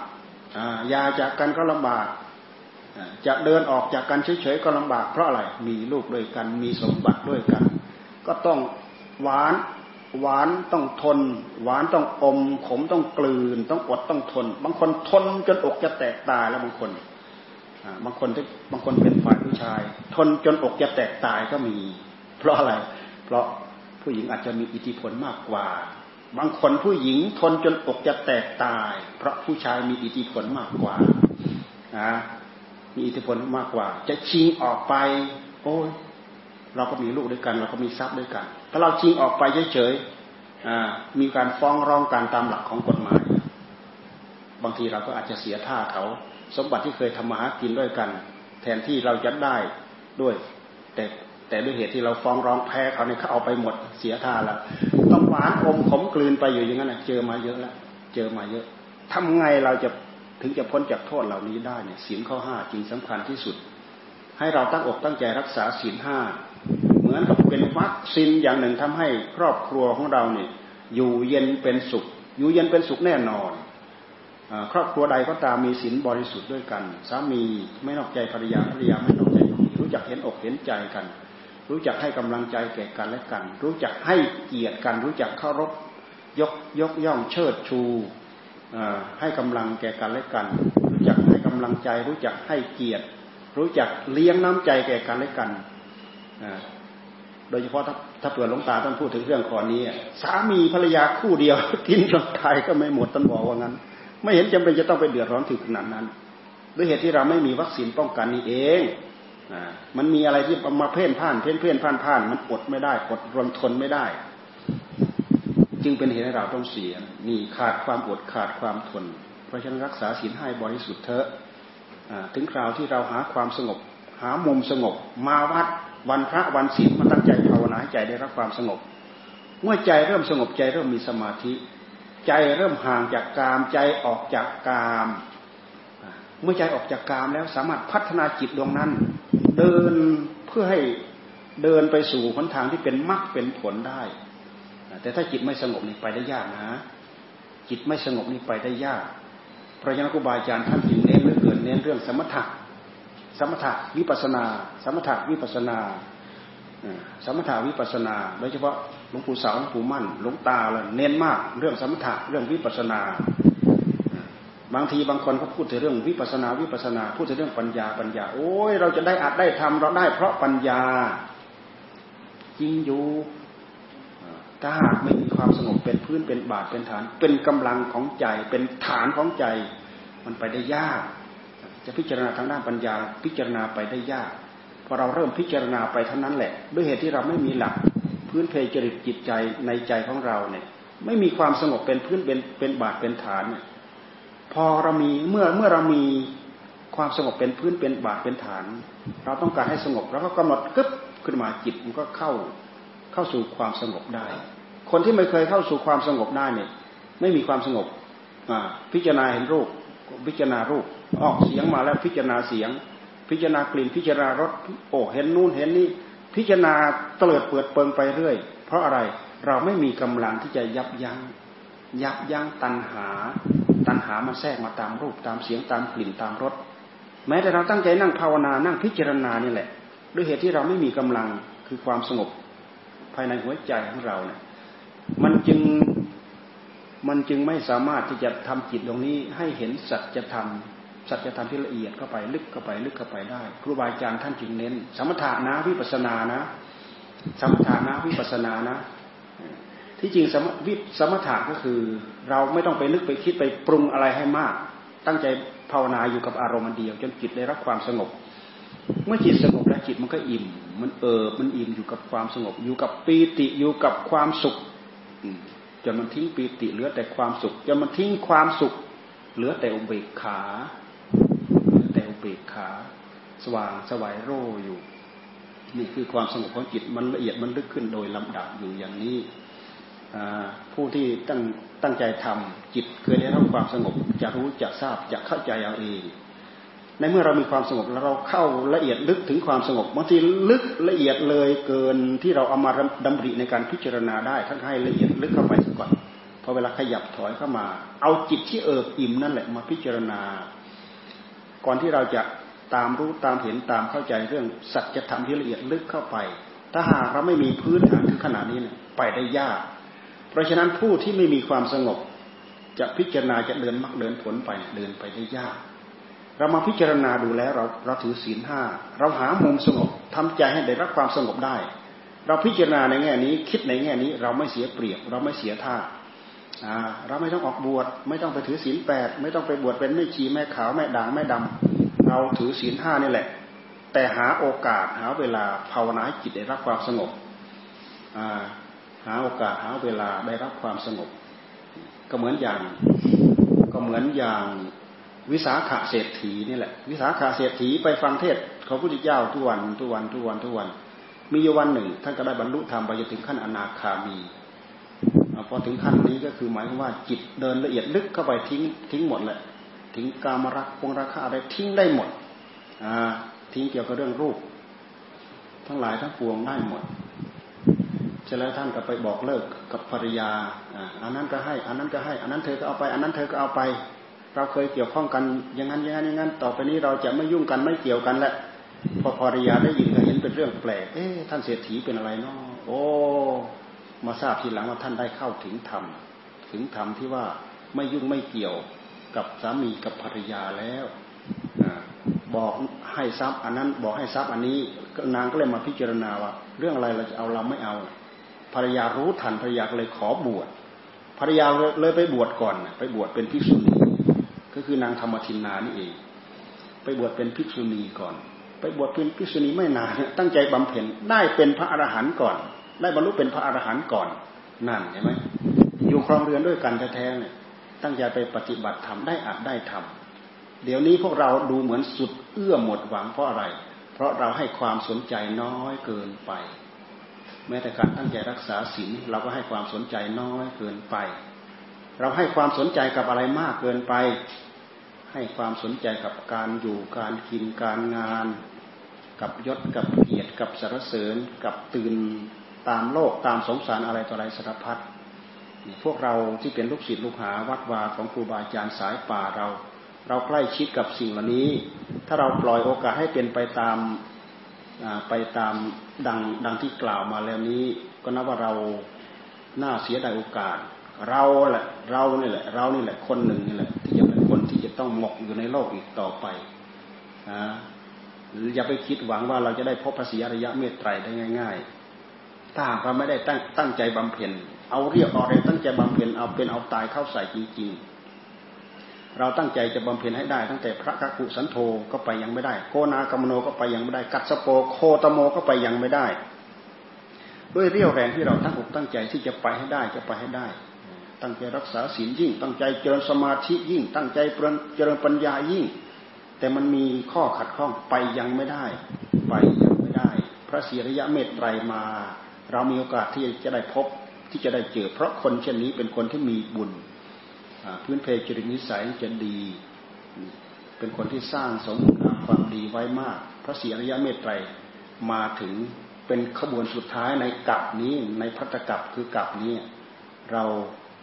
ยาจากกันก็ลำบากจะเดินออกจากกันเฉยๆก็ลำบากเพราะอะไรมีลูกด้วยกันมีสมบัติด้วยกัน ก็ต้องหวานหวานต้องทน หวานต้องอมขมต้องกลืน ต้องอดต้องทน บางคนทนจนอกจะแตกตายแล้วบางคน บางคนบางคนเป็นฝ่ายผู้ชาย ทนจนอกจะแตกตายก็มี เพราะอะไร เพราะผู้หญิงอาจจะมีอิทธิพลมากกว่า บางคนผู้หญิงทนจนอกจะแตกตาย เพราะผู้ชายมีอิทธิพลมากกว่านะมีอิทธิพลมากกว่า จะชิงออกไป โอ้ยเราก็มีลูกด้วยกัน เราก็มีทรัพย์ด้วยกัน ถ้าเราชิงออกไปเฉยๆมีการฟ้องร้องกันตามหลักของกฎหมาย บางทีเราก็อาจจะเสียท่าเขา สมบัติที่เคยทำมาหากินด้วยกัน แทนที่เราจะได้ด้วย แต่แต่ด้วยเหตุที่เราฟ้องร้องแพ้เขาเนี่ยเขาเอาไปหมดเสียท่าแล้วต้องหวานอมขมกลืนไปอยู่อย่างนั้นเจอมาเยอะแล้วเจอมาเยอะทำไงเราจะถึงจะพ้นจากโทษเหล่านี้ได้เนี่ยศีลข้อห้าจริงสำคัญที่สุด ให้เราตั้งอกตั้งใจรักษาศีลห้าเหมือนกับเป็นวัคซีนอย่างหนึ่งทำให้ครอบครัวของเราเนี่ยอยู่เย็นเป็นสุข อยู่เย็นเป็นสุขแน่นอน ครอบครัวใดก็ตามมีศีลบริสุทธิ์ด้วยกัน สามีไม่นอกใจภรรยาภรรยาไม่นอกใจสามีรู้จักเห็นอกเห็นใจกัน รู้จักให้กำลังใจแก่กันและกัน รู้จักให้เกียรติกัน รู้จักเคารพยกยกย่องเชิดชูให้กำลังแก่กันและกัน รู้จักให้กำลังใจ รู้จักให้เกียรติ รู้จักเลี้ยงน้ำใจแก่กันและกันโดยเฉพาะถ้าถ้าเปิดหลวงตาต้องพูดถึงเรื่องข้อนี้สามีภรรยาคู่เดียว กินจนตายก็ไม่หมดต้นบอกว่างั้น ไม่เห็นจำเป็นจะต้องไปเดือดร้อนถึงขนาดนั้น ด้วยเหตุที่เราไม่มีวัคซีนป้องกันนี่เองมันมีอะไรที่มาเพ่นพ่าน เพ่นเพ่นพ่านพ่านมันอดไม่ได้อดรนทนไม่ได้ จึงเป็นเหตุให้เราต้องเสียนี่ขาดความอดขาดความทน เพราะฉะนั้นรักษาศีลให้บริสุทธิ์เถอะถึงคราวที่เราหาความสงบ หามุมสงบ มาวัดวันพระวันศีลมาตั้งใจภาวนาใจได้รับความสงบ เมื่อใจเริ่มสงบใจเริ่มมีสมาธิ ใจเริ่มห่างจากกามใจออกจากกาม เมื่อใจออกจากกามแล้วสามารถพัฒนาจิตดวงนั้น เดินเพื่อให้เดินไปสู่หนทางที่เป็นมรรคเป็นผลได้ แต่ถ้าจิตไม่สงบนี่ไปได้ยากนะ จิตไม่สงบนี่ไปได้ยากพระยาครูบาอาจารย์ท่านจึงเน้นเรื่องเน้นเรื่องสมถะสมถะวิปัสนา สมถะวิปัสนา สมถาวิปัสนาโดยเฉพาะหลวงปู่สาวหลวงปู่มั่นหลวงตาเลยเน้นมากเรื่องสมถะเรื่องวิปัสนา บางทีบางคนเขาพูดถึงเรื่องวิปัสนาวิปัสนา พูดถึงเรื่องปัญญาปัญญา โอ้ยเราจะได้อัดได้ทำเราได้เพราะปัญญาจริงอยู่ถ้าหากไม่มีความสงบเป็นพื้นเป็นบาทเป็นฐาน เป็นกำลังของใจเป็นฐานของใจ มันไปได้ยาก จะพิจารณาทางด้านปัญญาพิจารณาไปได้ยาก พอเราเริ่มพิจารณาไปเท่านั้นแหละ ด้วยเหตุที่เราไม่มีหลักพื้นเพจริตจิตใจในใจของเราเนี่ย ไม่มีความสงบเป็นพื้นเป็นเป็นบาดเป็นฐานเนี่ยพอเรามีเมื่อเมื่อเรามีความสงบเป็นพื้นเป็นบาดเป็นฐาน เราต้องการให้สงบเราก็กำหนดกึ๊บขึ้นมาจิตมันก็เข้าเข้าสู่ความสงบได้ คนที่ไม่เคยเข้าสู่ความสงบได้เนี่ยไม่มีความสงบพิจารณาเห็นรูปพิจารณารูปออกเสียงมาแล้วพิจารณาเสียง พิจารณากลิ่นพิจารณารสโอ้เห็นนู่นเห็นนี่พิจารณาเตลิดเปิดเปิงไปเรื่อย เพราะอะไรเราไม่มีกำลังที่จะยับยัง้งยับยั้งตัณหา ตัณหามันแทรกมาตามรูปตามเสียงตามกลิ่นตามรสแม้แต่เราตั้งใจนั่งภาวนานั่งพิจารณานี่แหละ ด้วยเหตุที่เราไม่มีกำลังคือความสงบภายในหัวใจของเราเนี่ยมันจึงมันจึงไม่สามารถที่จะทำจิตตรงนี้ให้เห็นสัจธรรม สัจธรรมที่ละเอียดเข้าไปลึกเข้าไปลึกเข้าไปได้ ครูบาอาจารย์ท่านจึงเน้น สมถะนะวิปัสนานะ สมถะนะวิปัสนานะ ที่จริงสมวิสมถะก็คือ เราไม่ต้องไปนึกไปคิดไปปรุงอะไรให้มาก ตั้งใจภาวนาอยู่กับอารมณ์เดียว จนจิตได้รับความสงบ เมื่อจิตสงบแล้วจิตมันก็อิ่ม มันเอิบมันอิ่มอยู่กับความสงบ อยู่กับปีติอยู่กับความสุขจนมันทิ้งปีติเหลือแต่ความสุขจนมันทิ้งความสุขเหลือแต่อุเบกขา แต่อุเบกขา สว่างสวายโรอยู่นี่คือความสงบของจิตมันละเอียดมันลึกขึ้นโดยลำดับอยู่อย่างนี้ผู้ที่ตั้งตั้งใจทำจิตเคยได้รับความสงบจะรู้จะทราบจะเข้าใจเอาเองในเมื่อเรามีความสงบแล้วเราเข้าละเอียดลึกถึงความสงบบางทีลึกละเอียดเลยเกินที่เราเอามาดำริในการพิจารณาได้ทั้งให้ละเอียดลึกเข้าไปก่อนพอเวลาขยับถอยเข้ามา เอาจิตที่เอิบอิ่มนั่นแหละมาพิจารณา ก่อนที่เราจะตามรู้ตามเห็นตามเข้าใจเรื่องสัจธรรมที่ละเอียดลึกเข้าไป ถ้าหากเราไม่มีพื้นฐานถึงขนาดนี้เนี่ยไปได้ยาก เพราะฉะนั้นผู้ที่ไม่มีความสงบ จะพิจารณาจะเดินมักเดินผลไปเดินไปได้ยาก เรามาพิจารณาดูแล้วเราเราถือศีลห้าเราหามุมสงบทำใจให้ได้รับความสงบได้ เราพิจารณาในแง่นี้คิดในแง่นี้เราไม่เสียเปรียบ เราไม่เสียท่า เราไม่ต้องออกบวชไม่ต้องไปถือศีลแปดไม่ต้องไปบวชเป็นแม่ชีแม่ขาวแม่ด่างแม่ดำเราถือศีลห้านี่แหละ แต่หาโอกาสหาเวลาภาวนาจิตได้รับความสงบหาโอกาสหาเวลาได้รับความสงบ ก็เหมือนอย่างก็เหมือนอย่างวิสาขาเศรษฐีนี่แหละ วิสาขาเศรษฐีไปฟังเทศของพระพุทธเจ้าทุกวันทุกวันทุกวันทุกวัน มีวันหนึ่ง ท่านก็ได้บรรลุธรรมไปจนถึงขั้นอนาคามี พอถึงขั้นนี้ก็คือหมายความว่าจิตเดินละเอียดลึกเข้าไปทิ้งทิ้งหมดแหละทิ้งกามรักพงราคาอะไรทิ้งได้หมดอ่าทิ้งเกี่ยวกับเรื่องรูป ทั้งหลายทั้งปวงได้หมดเสร็จแล้วท่านก็ไปบอกเลิกกับภรรยาอ่าอันนั้นก็ให้ อันนั้นก็ให้ อันนั้นเธอก็เอาไป อันนั้นเธอก็เอาไป เราเคยเกี่ยวข้องกันอย่างนั้นอย่างนั้นอย่างนั้น ต่อไปนี้เราจะไม่ยุ่งกันไม่เกี่ยวกันและพอภรรยาได้ยินก็เห็นเป็นเรื่องแปลก เอ๊ะท่านเศรษฐีเป็นอะไรเนาะโอ้ มาทราบทีหลังว่าท่านได้เข้าถึงธรรม ถึงธรรมที่ว่าไม่ยุ่งไม่เกี่ยวกับสามีกับภรรยาแล้วบอกให้ทรัพย์อันนั้นบอกให้ทรัพย์อันนี้นางก็เลยมาพิจารณาว่า เรื่องอะไรเราจะเอาเราไม่เอา ภรรยารู้ทันภรรยาเลยขอบวชภรรยาเลยไปบวชก่อน ไปบวชเป็นภิกษุณีก็คือนางธรรมทินนานี่เอง ไปบวชเป็นภิกษุณีก่อน ไปบวชเป็นภิกษุณีไม่นานตั้งใจบำเพ็ญได้เป็นพระอรหันต์ก่อน ได้บรรลุเป็นพระอรหันต์ก่อนนั่นเห็นไหมอยู่ครองเรือนด้วยกันแท้ๆเนี่ยตั้งใจไปปฏิบัติธรรมได้อาจได้ทำเดี๋ยวนี้พวกเราดูเหมือนสุดเอื้อหมดหวังเพราะอะไร เพราะเราให้ความสนใจน้อยเกินไป แม้แต่การตั้งใจรักษาศีลเราก็ให้ความสนใจน้อยเกินไป เราให้ความสนใจกับอะไรมากเกินไป ให้ความสนใจกับการอยู่การกินการงาน กับยศกับเกียรติกับสรรเสริญกับตื่น ตามโลกตามสงสารอะไรต่ออะไรสารพัดพวกเราที่เป็นลูกศิษย์ลูกหาวัดวาของครูบาอาจารย์สายป่าเรา เราใกล้ชิดกับสิ่งเหล่านี้ ถ้าเราปล่อยโอกาสให้เป็นไปตามไปตามดังดังที่กล่าวมาแล้วนี้ ก็นับว่าเราน้าเสียดายโอกาส เราแหละเรานี่แหละ เรานี่แหละคนหนึ่งนี่แหละ ที่จะเป็นคนที่จะต้องหมกอยู่ในโลกอีกต่อไปนะหรืออย่าไปคิดหวังว่าเราจะได้พบพระศรีอริยะเมตไตรได้ง่าย ๆ ถ้าเราไม่ได้ตั้งตั้งใจบำเพ็ญ เอาเรียกเอาแรงตั้งใจบำเพ็ญเอาเป็นเอาตายเข้าใส่จริง ๆ เราตั้งใจจะบำเพ็ญให้ได้ ตั้งแต่พระกักุสันโธก็ไปยังไม่ได้ โกนากรรมโนก็ไปยังไม่ได้ กัดสโปโคตโมก็ไปยังไม่ได้ ด้วยเรี่ยวแรงที่เราตั้งอกตั้งใจที่จะไปให้ได้จะไปให้ได้ ตั้งใจรักษาศีลยิ่ง ตั้งใจเจริญสมาธิยิ่ง ตั้งใจเจริญปัญญายิ่ง แต่มันมีข้อขัดข้องไปยังไม่ได้ ไปยังไม่ได้ พระศีริยะเมตไตรมา เรามีโอกาสที่จะได้พบที่จะได้เจอ เพราะคนเช่นนี้เป็นคนที่มีบุญพื้นเพจริตนิสัยจะดี เป็นคนที่สร้างสมความดีไว้มาก พระศรีอริยเมตไตรมาถึงเป็นขบวนสุดท้ายในกับนี้ในพัตกับคือกับนี้ เรา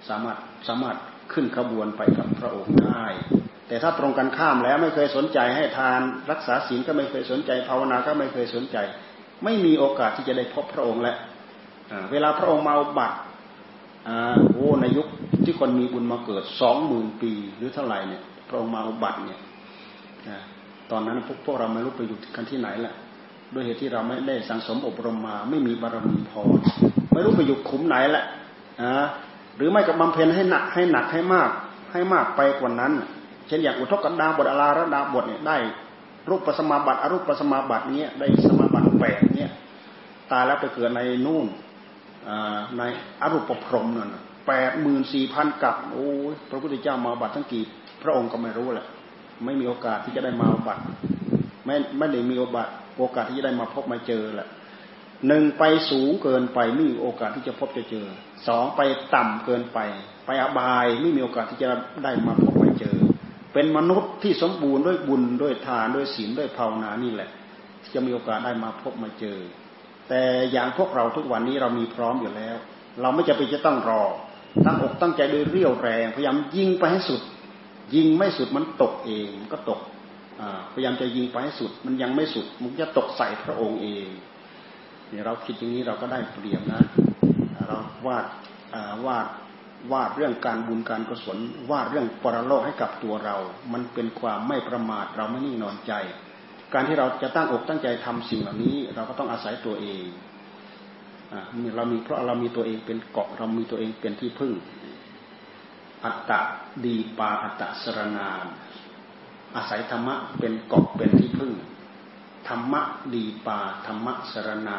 สามารถสามารถขึ้นขบวนไปกับพระองค์ได้แต่ถ้าตรงกันข้ามแล้วไม่เคยสนใจให้ทานรักษาศีลก็ไม่เคยสนใจภาวนาก็ไม่เคยสนใจ ไม่มีโอกาสที่จะได้พบพระองค์และ เวลาพระองค์มาบัตรโอ้ในยุคที่คนมีบุญมาเกิดสองหมื่นปีหรือเท่าไหร่เนี่ย พระองค์มาอุบัติเนี่ยตอนนั้นพวกพวกเราไม่รู้ไปอยู่กันที่ไหนแหละด้วยเหตุที่เราไม่ได้สังสมอบรมมา ไม่มีบารมีพอ ไม่รู้ไปอยู่ขุมไหนแหละนะหรือไม่กับบำเพ็ญให้หนักให้หนักให้มาก ให้มากไปกว่านั้น เช่นอย่างอุทกดาบทอาราระดาบทเนี่ยได้รูปปัสมาบัติอรูปปัสมาบัติเนี้ยได้สมาบัติแปดเนี้ยตายแล้วไปเกิดในนู่น ในอรูปพรมนั่นแปดหมื่นสี่พันกับโอ้ยพระพุทธเจ้ามาบัตรทั้งกี่พระองค์ก็ไม่รู้แหละ ไม่มีโอกาสที่จะได้มาบัตรไม่ไม่ได้มีโอกาสโอกาสที่จะได้มาพบมาเจอแหละหนึ่งไปสูงเกินไปไม่มีโอกาสที่จะพบจะเจอสองไปต่ำเกินไป ไปอบายไม่มีโอกาสที่จะได้มาพบมาเจอ เป็นมนุษย์ที่สมบูรณ์ด้วยบุญด้วยทานด้วยศีลด้วยภาวนานี่แหละ จะมีโอกาสได้มาพบมาเจอ แต่อย่างพวกเราทุกวันนี้เรามีพร้อมอยู่แล้ว เราไม่จะไปจะต้องรอ ตั้งอกตั้งใจด้วยเรี่ยวแรง พยายามยิงไปให้สุด ยิงไม่สุดมันตกเองก็ตกพยายามจะยิงไปให้สุด มันยังไม่สุด มันจะตกใส่พระองค์เองเนี่ยเราคิดอย่างนี้เราก็ได้เปรียบนะ เราวาดวาดวาดเรื่องการบุญการกุศลวาดเรื่องปรโลกให้กับตัวเรา มันเป็นความไม่ประมาทเราไม่นิ่งนอนใจ การที่เราจะตั้งอกตั้งใจทำสิ่งเหล่านี้ เราก็ต้องอาศัยตัวเองเรามีเพราะเรามีตัวเองเป็นเกาะเรามีตัวเองเป็นที่พึ่ง อัตตะดีปาอัตตะสรนานอาศัยธรรมะเป็นเกาะเป็นที่พึ่งธรรมะดีปาธรรมะสรนา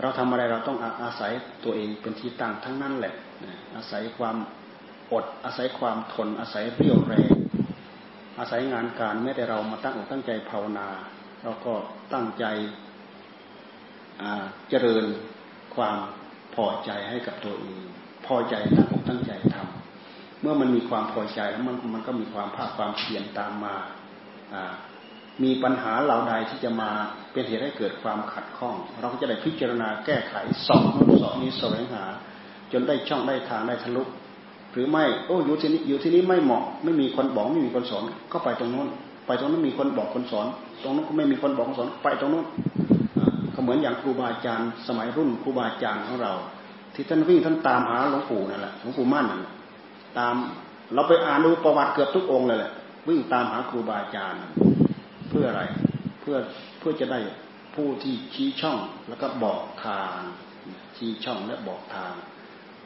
เราทำอะไรเราต้องอาศัยตัวเองเป็นที่ตั้งทั้งนั้นแหละอาศัยความอดอาศัยความทนอาศัยเรี่ยวแรง อาศัยงานการแม้แต่เรามาตั้งอกตั้งใจภาวนา เราก็ตั้งใจเจริญความพอใจให้กับตัวเองพอใจตั้งอกตั้งใจทำเมื่อมันมีความพอใจแล้วมันมันก็มีความภาคความเพียรตามมามีปัญหาเหล่าใดที่จะมาเป็นเหตุให้เกิดความขัดข้อง เราก็จะได้พิจารณาแก้ไขสอบนู้นสอบนี้แสวงหา จนได้ช่องได้ทางได้ทะลุ หรือไม่โอ้อยู่ที่นี้อยู่ที่นี้ไม่เหมาะ ไม่มีคนบอกไม่มีคนสอนก็ไปตรงนู้น ไปตรงนั้นมีคนบอกคนสอน ตรงนั้นก็ไม่มีคนบอกคนสอนไปตรงนู้นก็เหมือนอย่างครูบาอาจารย์สมัยรุ่นครูบาอาจารย์ของเรา ที่ท่านวิ่งท่านตามหาหลวงปู่นั่นแหละหลวงปู่มั่นนั่นตามเราไปอ่านดูประวัติเกือบทุกองค์เลยแหละวิ่งตามหาครูบาอาจารย์ เพื่ออะไรเพื่อเพื่อจะได้ผู้ที่ชี้ช่องแล้วก็บอกทางชี้ช่องและบอกทาง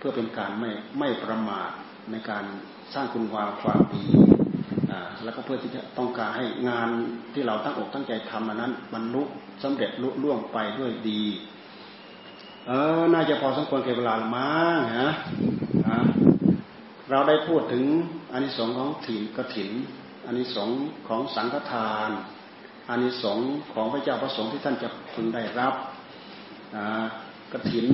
พื่อเป็นการไม่ไม่ประมาทในการสร้างคุณความความดีแล้วก็เพื่อที่จะต้องการให้งานที่เราตั้งอกตั้งใจทำนั้นบรรลุสำเร็จลุล่วงไปด้วยดี เออ น่าจะพอสมควรเก็บเวลาละมั้งฮะเราได้พูดถึงอานิสงส์ของถิ่นกระถินอานิสงส์ของสังฆทานอานิสงส์ของพระเจ้าพระสงฆ์ที่ท่านจะพึงได้รับกระถิน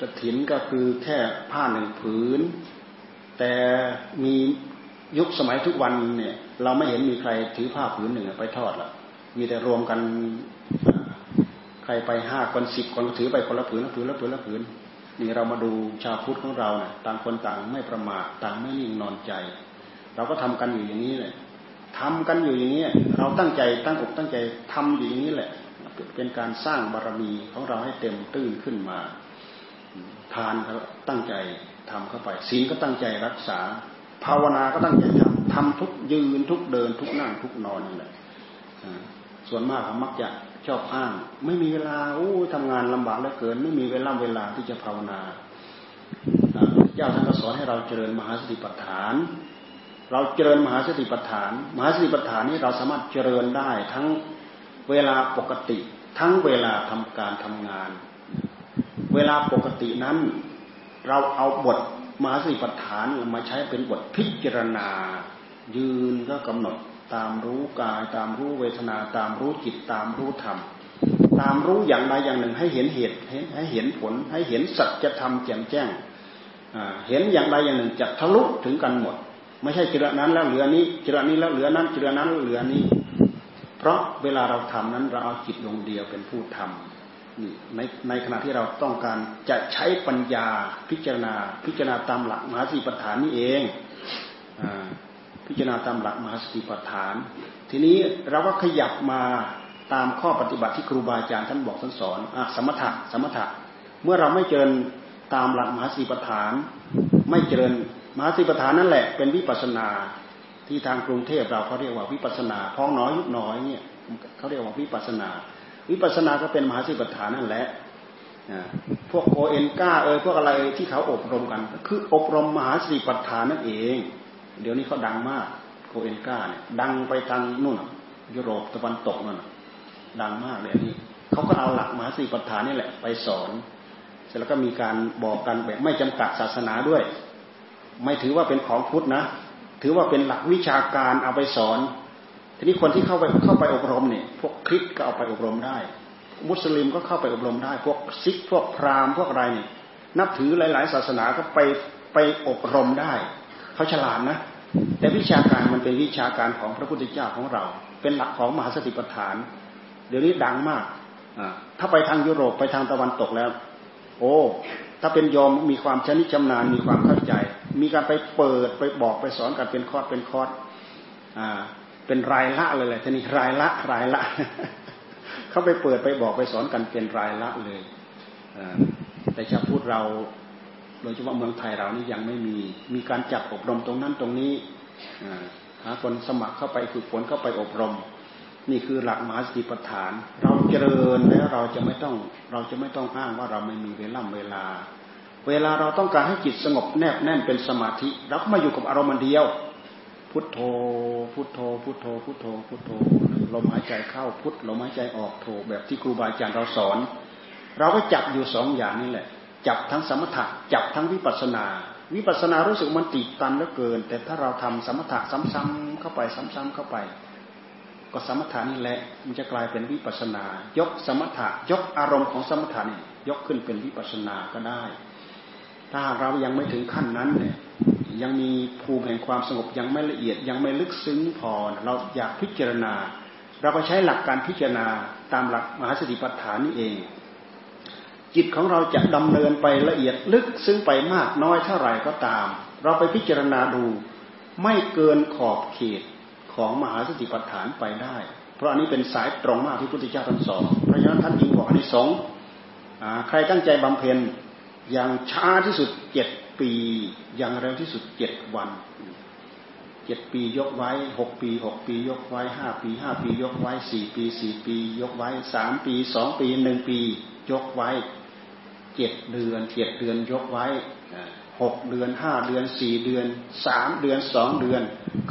กระถินก็คือแค่ผ้าหนึ่งผืน แต่มียุคสมัยทุกวันเนี่ย เราไม่เห็นมีใครถือผ้าผืนหนึ่งไปทอดละมีแต่รวมกันใครไปห้าคนสิบคนถือไปคนละผืนละผืนละผืนละผืนนี่เรามาดูชาวพุทธของเราเนี่ยต่างคนต่างไม่ประมาทต่างไม่นิ่งนอนใจ เราก็ทำกันอยู่อย่างนี้เลยทำกันอยู่อย่างนี้เราตั้งใจตั้งอกตั้งใจทำอยู่อย่างนี้แหละ เป็นการสร้างบารมีของเราให้เต็มตื้นขึ้นมา ทานก็ตั้งใจทำเข้าไปศีลก็ตั้งใจรักษา ภาวนาก็ตั้งใจทำทำทุกยืนทุกเดิน ทุกนั่งทุกนอนนี่แหละส่วนมากมักจะชอบอ้าง ไม่มีเวลาโอ้ทำงานลำบากเหลือเกิน ไม่มีเวลาเวลาที่จะภาวนาเจ้าท่านก็สอนให้เราเจริญมหาสติปัฏฐาน เราเจริญมหาสติปัฏฐาน มหาสติปัฏฐานนี้เราสามารถเจริญได้ทั้งเวลาปกติ ทั้งเวลาทำการทำงาน เวลาปกตินั้น เราเอาบทมหาสติปัฏฐานมาใช้เป็นบทพิจารณา ยืนก็กำหนดตามรู้กาย ตามรู้เวทนา ตามรู้จิตตามรู้ธรรม ตามรู้อย่างใดอย่างหนึ่งให้เห็นเหตุให้เห็นผลให้เห็นสัจธรรมแจ่มแจ้งเห็นอย่างใดอย่างหนึ่งจะทะลุถึงกันหมด ไม่ใช่จิระนั้นแล้วเหลือนี้จิระนี้แล้วเหลือนั้นจิระนั้นเหลือนี้ เพราะเวลาเราทำนั้นเราเอาจิตดวงเดียวเป็นผู้ทำ นี่ในในขณะที่เราต้องการจะใช้ปัญญาพิจารณา พิจารณาตามหลักมหาสีปัฏฐานนี่เองพิจารณาตามหลักมหาสติปัฏฐาน ทีนี้เราก็ขยับมาตามข้อปฏิบัติที่ครูบาอาจารย์ท่านบอกท่านสอนอสมถะสมถะ เมื่อเราไม่เจริญตามหลักมหาสีปัฏฐาน ไม่เจริญมหาสีปัฏฐานนั่นแหละเป็นวิปัสนาที่ทางกรุงเทพเราเขาเรียกว่าวิปัสนาพ้องน้อยยุบน้อยเนี่ยเขาเรียกว่าวิปัสนา วิปัสสนาก็เป็นมหาสีปัฏฐานนั่นแหละพวกโอเอ็นก้าเอยพวกอะไรที่เขาอบรมกัน คืออบรมมหาสติปัฏฐานนั่นเอง เดี๋ยวนี้เขาดังมากโคเอนก้าเนี่ยดังไปทางนู่นยุโรปตะวันตกนั่นดังมากเลยนี่เขาก็เอาหลักมหาสีปัฏฐานนี่แหละ ไปสอน เสร็จแล้วก็มีการบอกกันแบบไม่จำกัดศาสนาด้วย ไม่ถือว่าเป็นของพุทธนะ ถือว่าเป็นหลักวิชาการเอาไปสอน ทีนี้คนที่เข้าไปเข้าไปอบรมเนี่ย พวกคริสก็เอาไปอบรมได้ มุสลิมก็เข้าไปอบรมได้ พวกซิกพวกพราหมณ์พวกอะไรเนี่ย นับถือหลาย ๆ ศาสนาก็ไปไปอบรมได้เขาฉลาดนะ แต่วิชาการมันเป็นวิชาการของพระพุทธเจ้าของเรา เป็นหลักของมหาสติปัฏฐาน เดี๋ยวนี้ดังมากถ้าไปทางยุโรปไปทางตะวันตกแล้ว โอ้ถ้าเป็นยอมมีความชนิดชำนาญมีความเข้าใจ มีการไปเปิดไปบอกไปสอนกันเป็นคอร์สเป็นคอร์ส เป็นรายละเลยแหละทีนี้รายละรายละเขาไปเปิดไปบอกไปสอนกันเป็นรายละเลยแต่จะพูดเราโดยเฉพาะเมืองไทยเรานี่ยังไม่มีมีการจัดอบรมตรงนั้นตรงนี้หาคนสมัครเข้าไปฝึกฝนเข้าไปอบรม นี่คือหลักมหาสติปัฏฐาน เราเจริญแล้วเราจะไม่ต้องเราจะไม่ต้องอ้างว่าเราไม่มีเวลาเวลา เวลาเราต้องการให้จิตสงบแนบแน่นเป็นสมาธิ เราก็มาอยู่กับอารมณ์เดียว พุทโธ พุทโธ พุทโธ พุทโธ พุทโธ ลมหายใจเข้าพุทลมหายใจออกโธแบบที่ครูบาอาจารย์เราสอน เราก็จับอยู่สองอย่างนี้แหละ จับทั้งสมถะจับทั้งวิปัสนา วิปัสนารู้สึกมันติดตันเหลือเกิน แต่ถ้าเราทำสมถะซ้ำๆเข้าไปซ้ำๆเข้าไป ก็สมถะนี่แหละ มันจะกลายเป็นวิปัสนา ยกสมถะยกอารมณ์ของสมถะนี่ยกขึ้นเป็นวิปัสนาก็ได้ ถ้าเรายังไม่ถึงขั้นนั้นเนี่ยยังมีภูมิแห่งความสงบยังไม่ละเอียดยังไม่ลึกซึ้งพอ เราอยากพิจารณา เราก็ใช้หลักการพิจารณาตามหลักมหาสติปัฏฐานนี่เอง จิตของเราจะดำเนินไปละเอียดลึกซึ้งไปมากน้อยเท่าไหร่ก็ตาม เราไปพิจารณาดูไม่เกินขอบเขตของมหาสติปัฏฐานไปได้ เพราะอันนี้เป็นสายตรงมากที่พุทธเจ้าท่านสอนเพราะฉะนั้นท่านจึงบอกอันนี้สองใครตั้งใจบำเพ็ญ อย่างช้าที่สุดเจ็ดปี อย่างเร็วที่สุดเจ็ดวันเจ็ดปียกไว้หกปีหกปี ยกไว้ห้าปีห้าปี ยกไว้สี่ปีสี่ปี ยกไว้สามปีสองปีหนึ่งปี ยกไว้เจ็ดเดือนเจ็ดเดือนยกไว้หกเดือนห้าเดือนสี่เดือนสามเดือนสองเดือน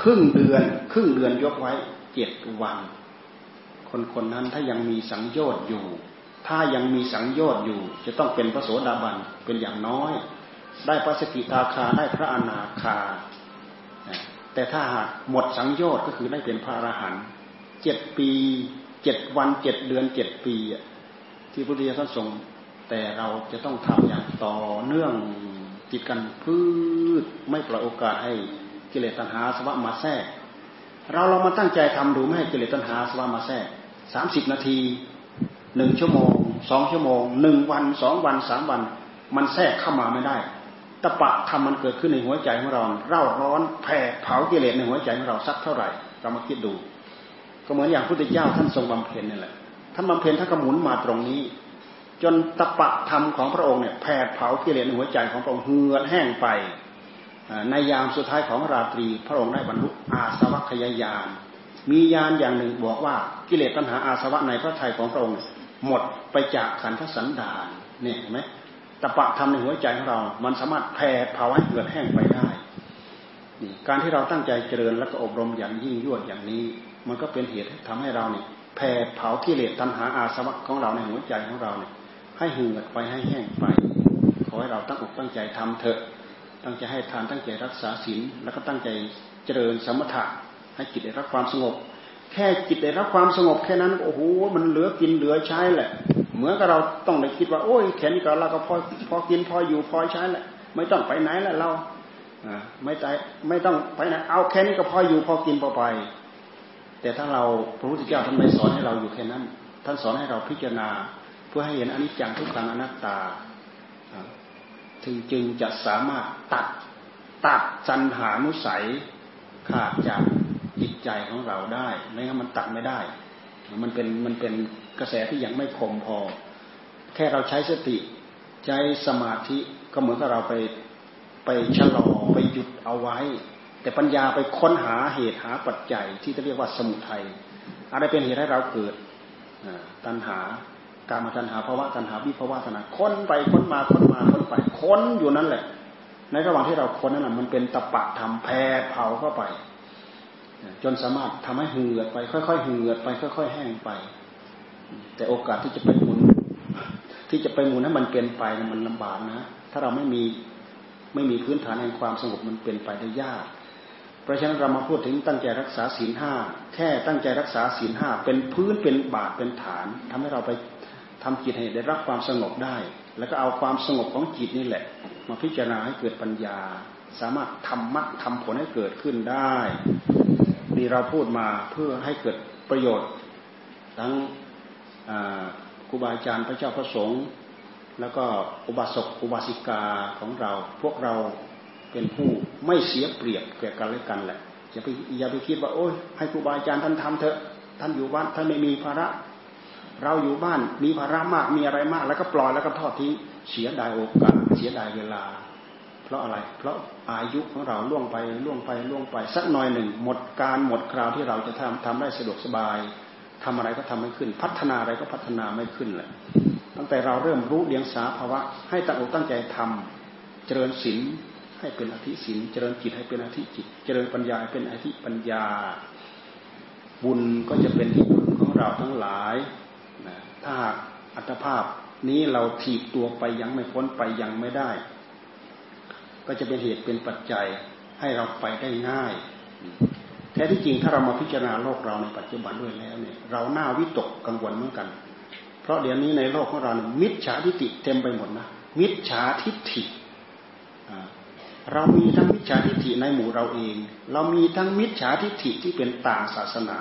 ครึ่งเดือน ครึ่งเดือนยกไว้เจ็ดวัน คนคนนั้นถ้ายังมีสังโยชน์อยู่ ถ้ายังมีสังโยชน์อยู่ จะต้องเป็นพระโสดาบันเป็นอย่างน้อย ได้พระสกิทาคาได้พระอนาคา แต่ถ้าหากหมดสังโยชน์ก็คือได้เป็นพระอรหันต์เจ็ดปีเจ็ดวันเจ็ดเดือนเจ็ดปี ที่พุทธิยถาทรงแต่เราจะต้องทำอย่างต่อเนื่องติดกันพืชไม่ปล่อยโอกาสให้กิเลสตัณหาสวะมาแทรก เราเรามาตั้งใจทำดูไม่ให้กิเลสตัณหาสวะมาแทรกสามสิบนาที หนึ่งชั่วโมงสองชั่วโมงหนึ่งวันสองวันสามวัน มันแทรกเข้ามาไม่ได้ตะปะทำมันเกิดขึ้นในหัวใจของเรา เร่าร้อนแผดเผากิเลสในหัวใจของเราสักเท่าไหร่ เรามาคิดดู ก็เหมือนอย่างพระพุทธเจ้าท่านทรงบำเพ็ญนี่แหละท่านบำเพ็ญท่านก็หมุนมาตรงนี้ จนตะปะธรรมของพระองค์เนี่ยแผดเผากิเลสในหัวใจของพระองค์เหือดแห้งไปในยามสุดท้ายของราตรี พระองค์ได้บรรลุอาสวัคยายานมียานอย่างหนึ่งบอกว่ากิเลสตัณหาอาสวะในพระทัยของพระองค์ หมดไปจากขันธสันดานเนี่ยเห็นไหมตะปะธรรมในหัวใจของเรา มันสามารถแผดเผาให้เกิดแห้งไปได้นี่การที่เราตั้งใจเจริญแล้วก็อบรมอย่างยิ่งยวดอย่างนี้ มันก็เป็นเหตุทำให้เราเนี่ยแผ่เผากิเลสตัณหาอาสวะของเราในหัวใจของเราเนี่ย ให้เหือดไปให้แห้งไป ขอให้เราตั้งอกตั้งใจทำเถอะ ตั้งใจให้ทานตั้งใจรักษาศีลแล้วก็ตั้งใจเจริญสมถะให้จิตได้รับความสงบ ค่จิตได้รับความสงบแค่นั้นโอ้โหมันเหลือกินเหลือใช้แหละ เหมือนกับเราต้องได้คิดว่า โอ้ยแค่นี้ก็เราก็พอพอกินพออยู่พอใช้แหละ ไม่ต้องไปไหนแล้วเราไม่ใจไม่ต้องไปไหนเอาแค่นี้ก็พออยู่พอกินพอไป แต่ถ้าเราพระพุทธเจ้าท่านไม่สอนให้เราอยู่แค่นั้น ท่านสอนให้เราพิจารณา เพื่อให้เห็นอนิจจังทุกขังอนัตตาถึงจึงจะสามารถตัดตัดจันหานุสัยขาดจาก ใจของเราได้ไม่งั้นมันตัดไม่ได้ มันเป็นมันเป็นกระแสที่ยังไม่คมพอ แค่เราใช้สติใช้สมาธิก็เหมือนกับเราไปไปชะลอไปหยุดเอาไว้ แต่ปัญญาไปค้นหาเหตุหาปัจจัยที่จะเรียกว่าสมุทัยอะไรเป็นเหตุให้เราเกิดตัณหาการมาตัณหาภาวะตัณหาวิภาวะตัณหาค้นไปค้นมาค้นมาค้นไปค้นอยู่นั่นแหละ ในระหว่างที่เราค้นนั่นแหละมันเป็นตะปะทำแพ่เผาเข้าไป จนสามารถทำให้เหือดไป ค่อยๆเหือดไป ค่อย ๆ แห้งไป แต่โอกาสที่จะไปหมุน ที่จะไปหมุนให้มันเป็นไปมันลำบากนะ ถ้าเราไม่มีไม่มีพื้นฐานแห่งความสงบมันเป็นไปได้ยาก เพราะฉะนั้นเรามาพูดถึงตั้งใจรักษาศีลห้าแค่ตั้งใจรักษาศีลห้าเป็นพื้นเป็นบาทเป็นฐานทำให้เราไปทำจิตให้ได้รับความสงบได้ แล้วก็เอาความสงบของจิตนี่แหละ มาพิจารณาให้เกิดปัญญา สามารถทำมรรคทำผลให้เกิดขึ้นได้ นี่เราพูดมาเพื่อให้เกิดประโยชน์ ทั้งครูบาอาจารย์พระเจ้าพระสงฆ์แล้วก็อุบาสกอุบาสิกาของเรา พวกเราเป็นผู้ไม่เสียเปรียบแก่กันและกันแหละอย่าไปอย่าไปคิดว่าโอ้ยให้ครูบาอาจารย์ท่านทำเถอะท่านอยู่บ้านท่านไม่มีภาระ เราอยู่บ้านมีภาระมากมีอะไรมาก แล้วก็ปล่อยแล้วก็ทอดทิ้งเสียดายโอกาสเสียดายเวลา เพราะอะไร เพราะอายุของเราล่วงไปล่วงไปล่วงไปสักหน่อยหนึ่ง หมดการหมดคราวที่เราจะทำทำได้สะดวกสบายทำอะไรก็ทำไม่ขึ้น พัฒนาอะไรก็พัฒนาไม่ขึ้นแหละตั้งแต่เราเริ่มรู้เดียงสาภาวะ ให้ตั้งอกตั้งใจทำเจริญศีลให้เป็นอธิศีลเจริญจิตให้เป็นอธิจิต เจริญปัญญาให้เป็นอธิปัญญา บุญก็จะเป็นที่บุญของเราทั้งหลายถ้าอัตภาพนี้เราถีบตัวไปยังไม่พ้นไปยังไม่ได้ ก็จะเป็นเหตุเป็นปัจจัยให้เราไปได้ง่าย แท้ที่จริงถ้าเรามาพิจารณาโลกเราในปัจจุบันด้วยแล้วเนี่ยเราหน้าวิตกกังวลเหมือนกัน เพราะเดี๋ยวนี้ในโลกของเราเนี่ยมิจฉาทิฏฐิเต็มไปหมดนะมิจฉาทิฏฐิเรามีทั้งมิจฉาทิฏฐิในหมู่เราเอง เรามีทั้งมิจฉาทิฏฐิที่เป็นต่างศาสนา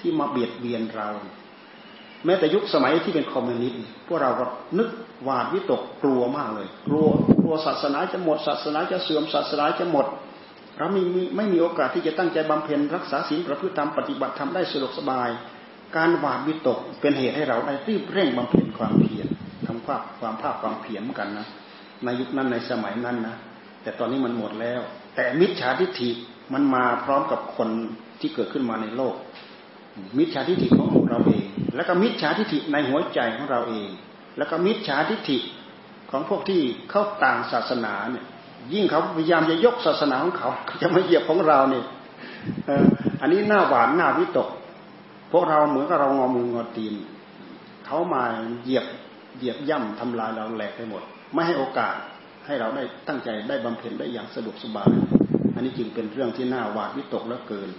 ที่มาเบียดเบียนเรา แม้แต่ยุคสมัยที่เป็นคอมมิวนิสต์พวกเราก็นึกหวาดวิตกกลัวมากเลย กลัวกลัวศาสนาจะหมด ศาสนาจะเสื่อมศาสนาจะหมดเราไม่มีไม่มีโอกาสที่จะตั้งใจบำเพ็ญรักษาศีลประพฤติธรรมปฏิบัติธรรมได้สะดวกสบาย การหวาดวิตกเป็นเหตุให้เราได้รีบเร่งบำเพ็ญความเพียรทำความความภาคความเพียรเหมือนกันนะในยุคนั้นในสมัยนั้นนะแต่ตอนนี้มันหมดแล้ว แต่มิจฉาทิฏฐิมันมาพร้อมกับคนที่เกิดขึ้นมาในโลก มิจฉาทิฏฐิของเราเอง แล้วก็มิจฉาทิฏฐิในหัวใจของเราเอง แล้วก็มิจฉาทิฏฐิของพวกที่เข้าต่างศาสนาเนี่ย ยิ่งเขาพยายามจะยกศาสนาของเขาจะมาเหยียบของเราเนี่ยอันนี้หน้าหวานหน้าวิตก พวกเราเหมือนกับเรางอมืองอตีนเขามาเหยียบเหยียบย่ำทำลายเราแหลกไปหมด ไม่ให้โอกาสให้เราได้ตั้งใจได้บำเพ็ญได้อย่างสะดวกสบาย อันนี้จึงเป็นเรื่องที่น่าหวาดวิตกแล้วเกิน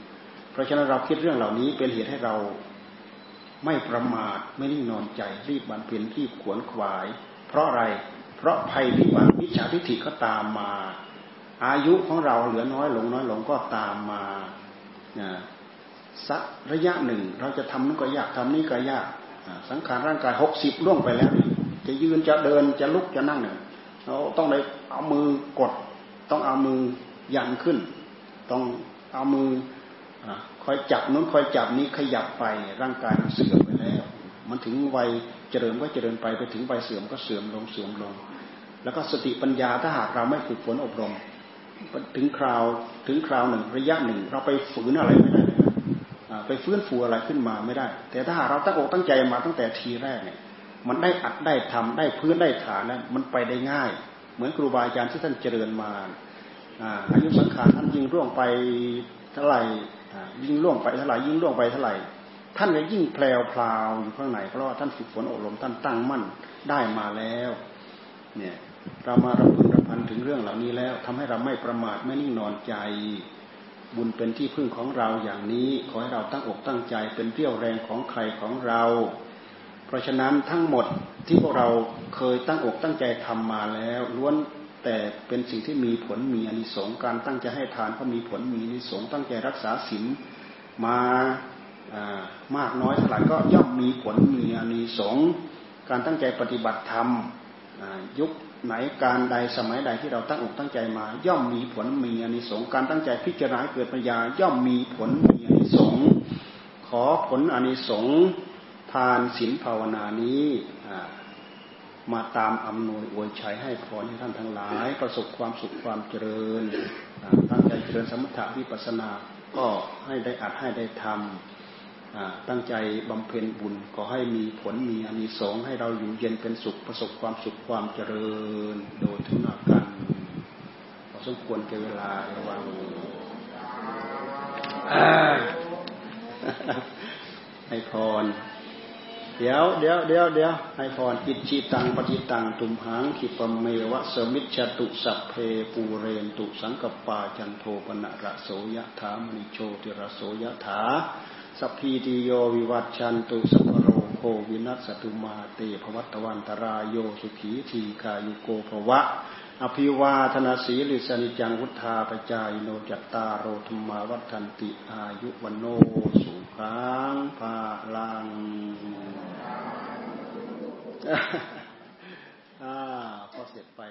เพราะฉะนั้นเราคิดเรื่องเหล่านี้เป็นเหตุให้เรา ไม่ประมาทไม่นิ่งนอนใจรีบบำเพ็ญรีบขวนขวาย เพราะอะไร เพราะภัยพิบัติวิชาทิฏฐิก็ตามมา อายุของเราเหลือน้อยลงน้อยลงก็ตามมาสักระยะหนึ่ง เราจะทำนั่นก็ยากทำนี่ก็ยากสังขารร่างกายหกสิบล่วงไปแล้ว จะยืนจะเดินจะลุกจะนั่งเนี่ยเราต้องเลยเอามือกด ต้องเอามือยันขึ้น ต้องเอามือ คอยจับนู้นคอยจับนี้ขยับไปร่างกายมันเสื่อมไปแล้ว มันถึงวัยเจริญก็เจริญไปไปถึงวัยเสื่อมก็เสื่อมลงเสื่อมลง แล้วก็สติปัญญาถ้าหากเราไม่ฝึกฝนอบรม ถึงคราวถึงคราวหนึ่งระยะหนึ่ง เราไปฝืนอะไรไม่ได้ไปฟื้นฟูอะไรขึ้นมาไม่ได้ แต่ถ้าหากเราตั้งอกตั้งใจมาตั้งแต่ทีแรกเนี่ย มันได้อัดได้ทำได้พื้นได้ฐานนั้นมันไปได้ง่าย เหมือนครูบาอาจารย์ที่ท่านเจริญมาอายุสังขารท่านยิ่งร่วงไปเท่าไหร่ ยิ่งล่วงไปเท่าไหร่ยิ่งล่วงไปเท่าไหร่ท่านก็ยิ่งแพลวพลาวอยู่ข้างในเพราะว่าท่านฝึกฝนอบรมท่านตั้งมั่นได้มาแล้ว เนี่ย เรามารำพึงรำพันถึงเรื่องเหล่านี้แล้วทำให้เราไม่ประมาทไม่นิ่งนอนใจ บุญเป็นที่พึ่งของเราอย่างนี้ ขอให้เราตั้งอกตั้งใจเป็นเรี่ยวแรงของใครของเรา เพราะฉะนั้นทั้งหมดที่พวกเราเคยตั้งอกตั้งใจทำมาแล้วล้วน แต่เป็นสิ่งที่มีผลมีอนิสงส์การตั้งใจให้ทานก็มีผลมีอนิสงส์ตั้งใจรักษาศีลมามากน้อยเท่าไหร่ก็ย่อมมีผลมีอนิสงส์การตั้งใจปฏิบัติธรรมยุคไหนการใดสมัยใดที่เราตั้งอกตั้งใจมา ย่อมมีผลมีอนิสงส์การตั้งใจพิจารณาเกิดปัญญาย่อมมีผลมีอนิสงส์ขอผลอนิสงส์ทานศีลภาวนานี้ มาตามอำนวยอวยชัยให้พรให้ท่านทั้งหลาย ประสบความสุขความเจริญตั้งใจเจริญสมถะวิปัสสนาก็ให้ได้อัดให้ได้ทำตั้งใจบำเพ็ญบุญก็ให้มีผลมีอานิสงส์ให้เราอยู่เย็นเป็นสุขประสบความสุขความเจริญ โดยทุนากันพอสมควรเกเวลาระวังให้พร เดี๋ยวเดี๋ยวเดี๋ยวเดี๋ยวให้พรอิจิตังปฏิตังตุมหังขิปเมวะสมิจตุสัพเพปูเรนตุสังกปาจันโทปนะระโสยถามณิโชติระโสยถาสัพพีติโยวิวัตชันตุสัพโรโควินัสตุมาเตภวัตวันตรายโยสุขีทีกายุโกภวะ อภิวาธนาสีลิสนิจังวุธาปจายโนจัตตาโรธรรมาวัฒนติอายุวันโนสุขังภาลัง อ่าพอเสร็จไป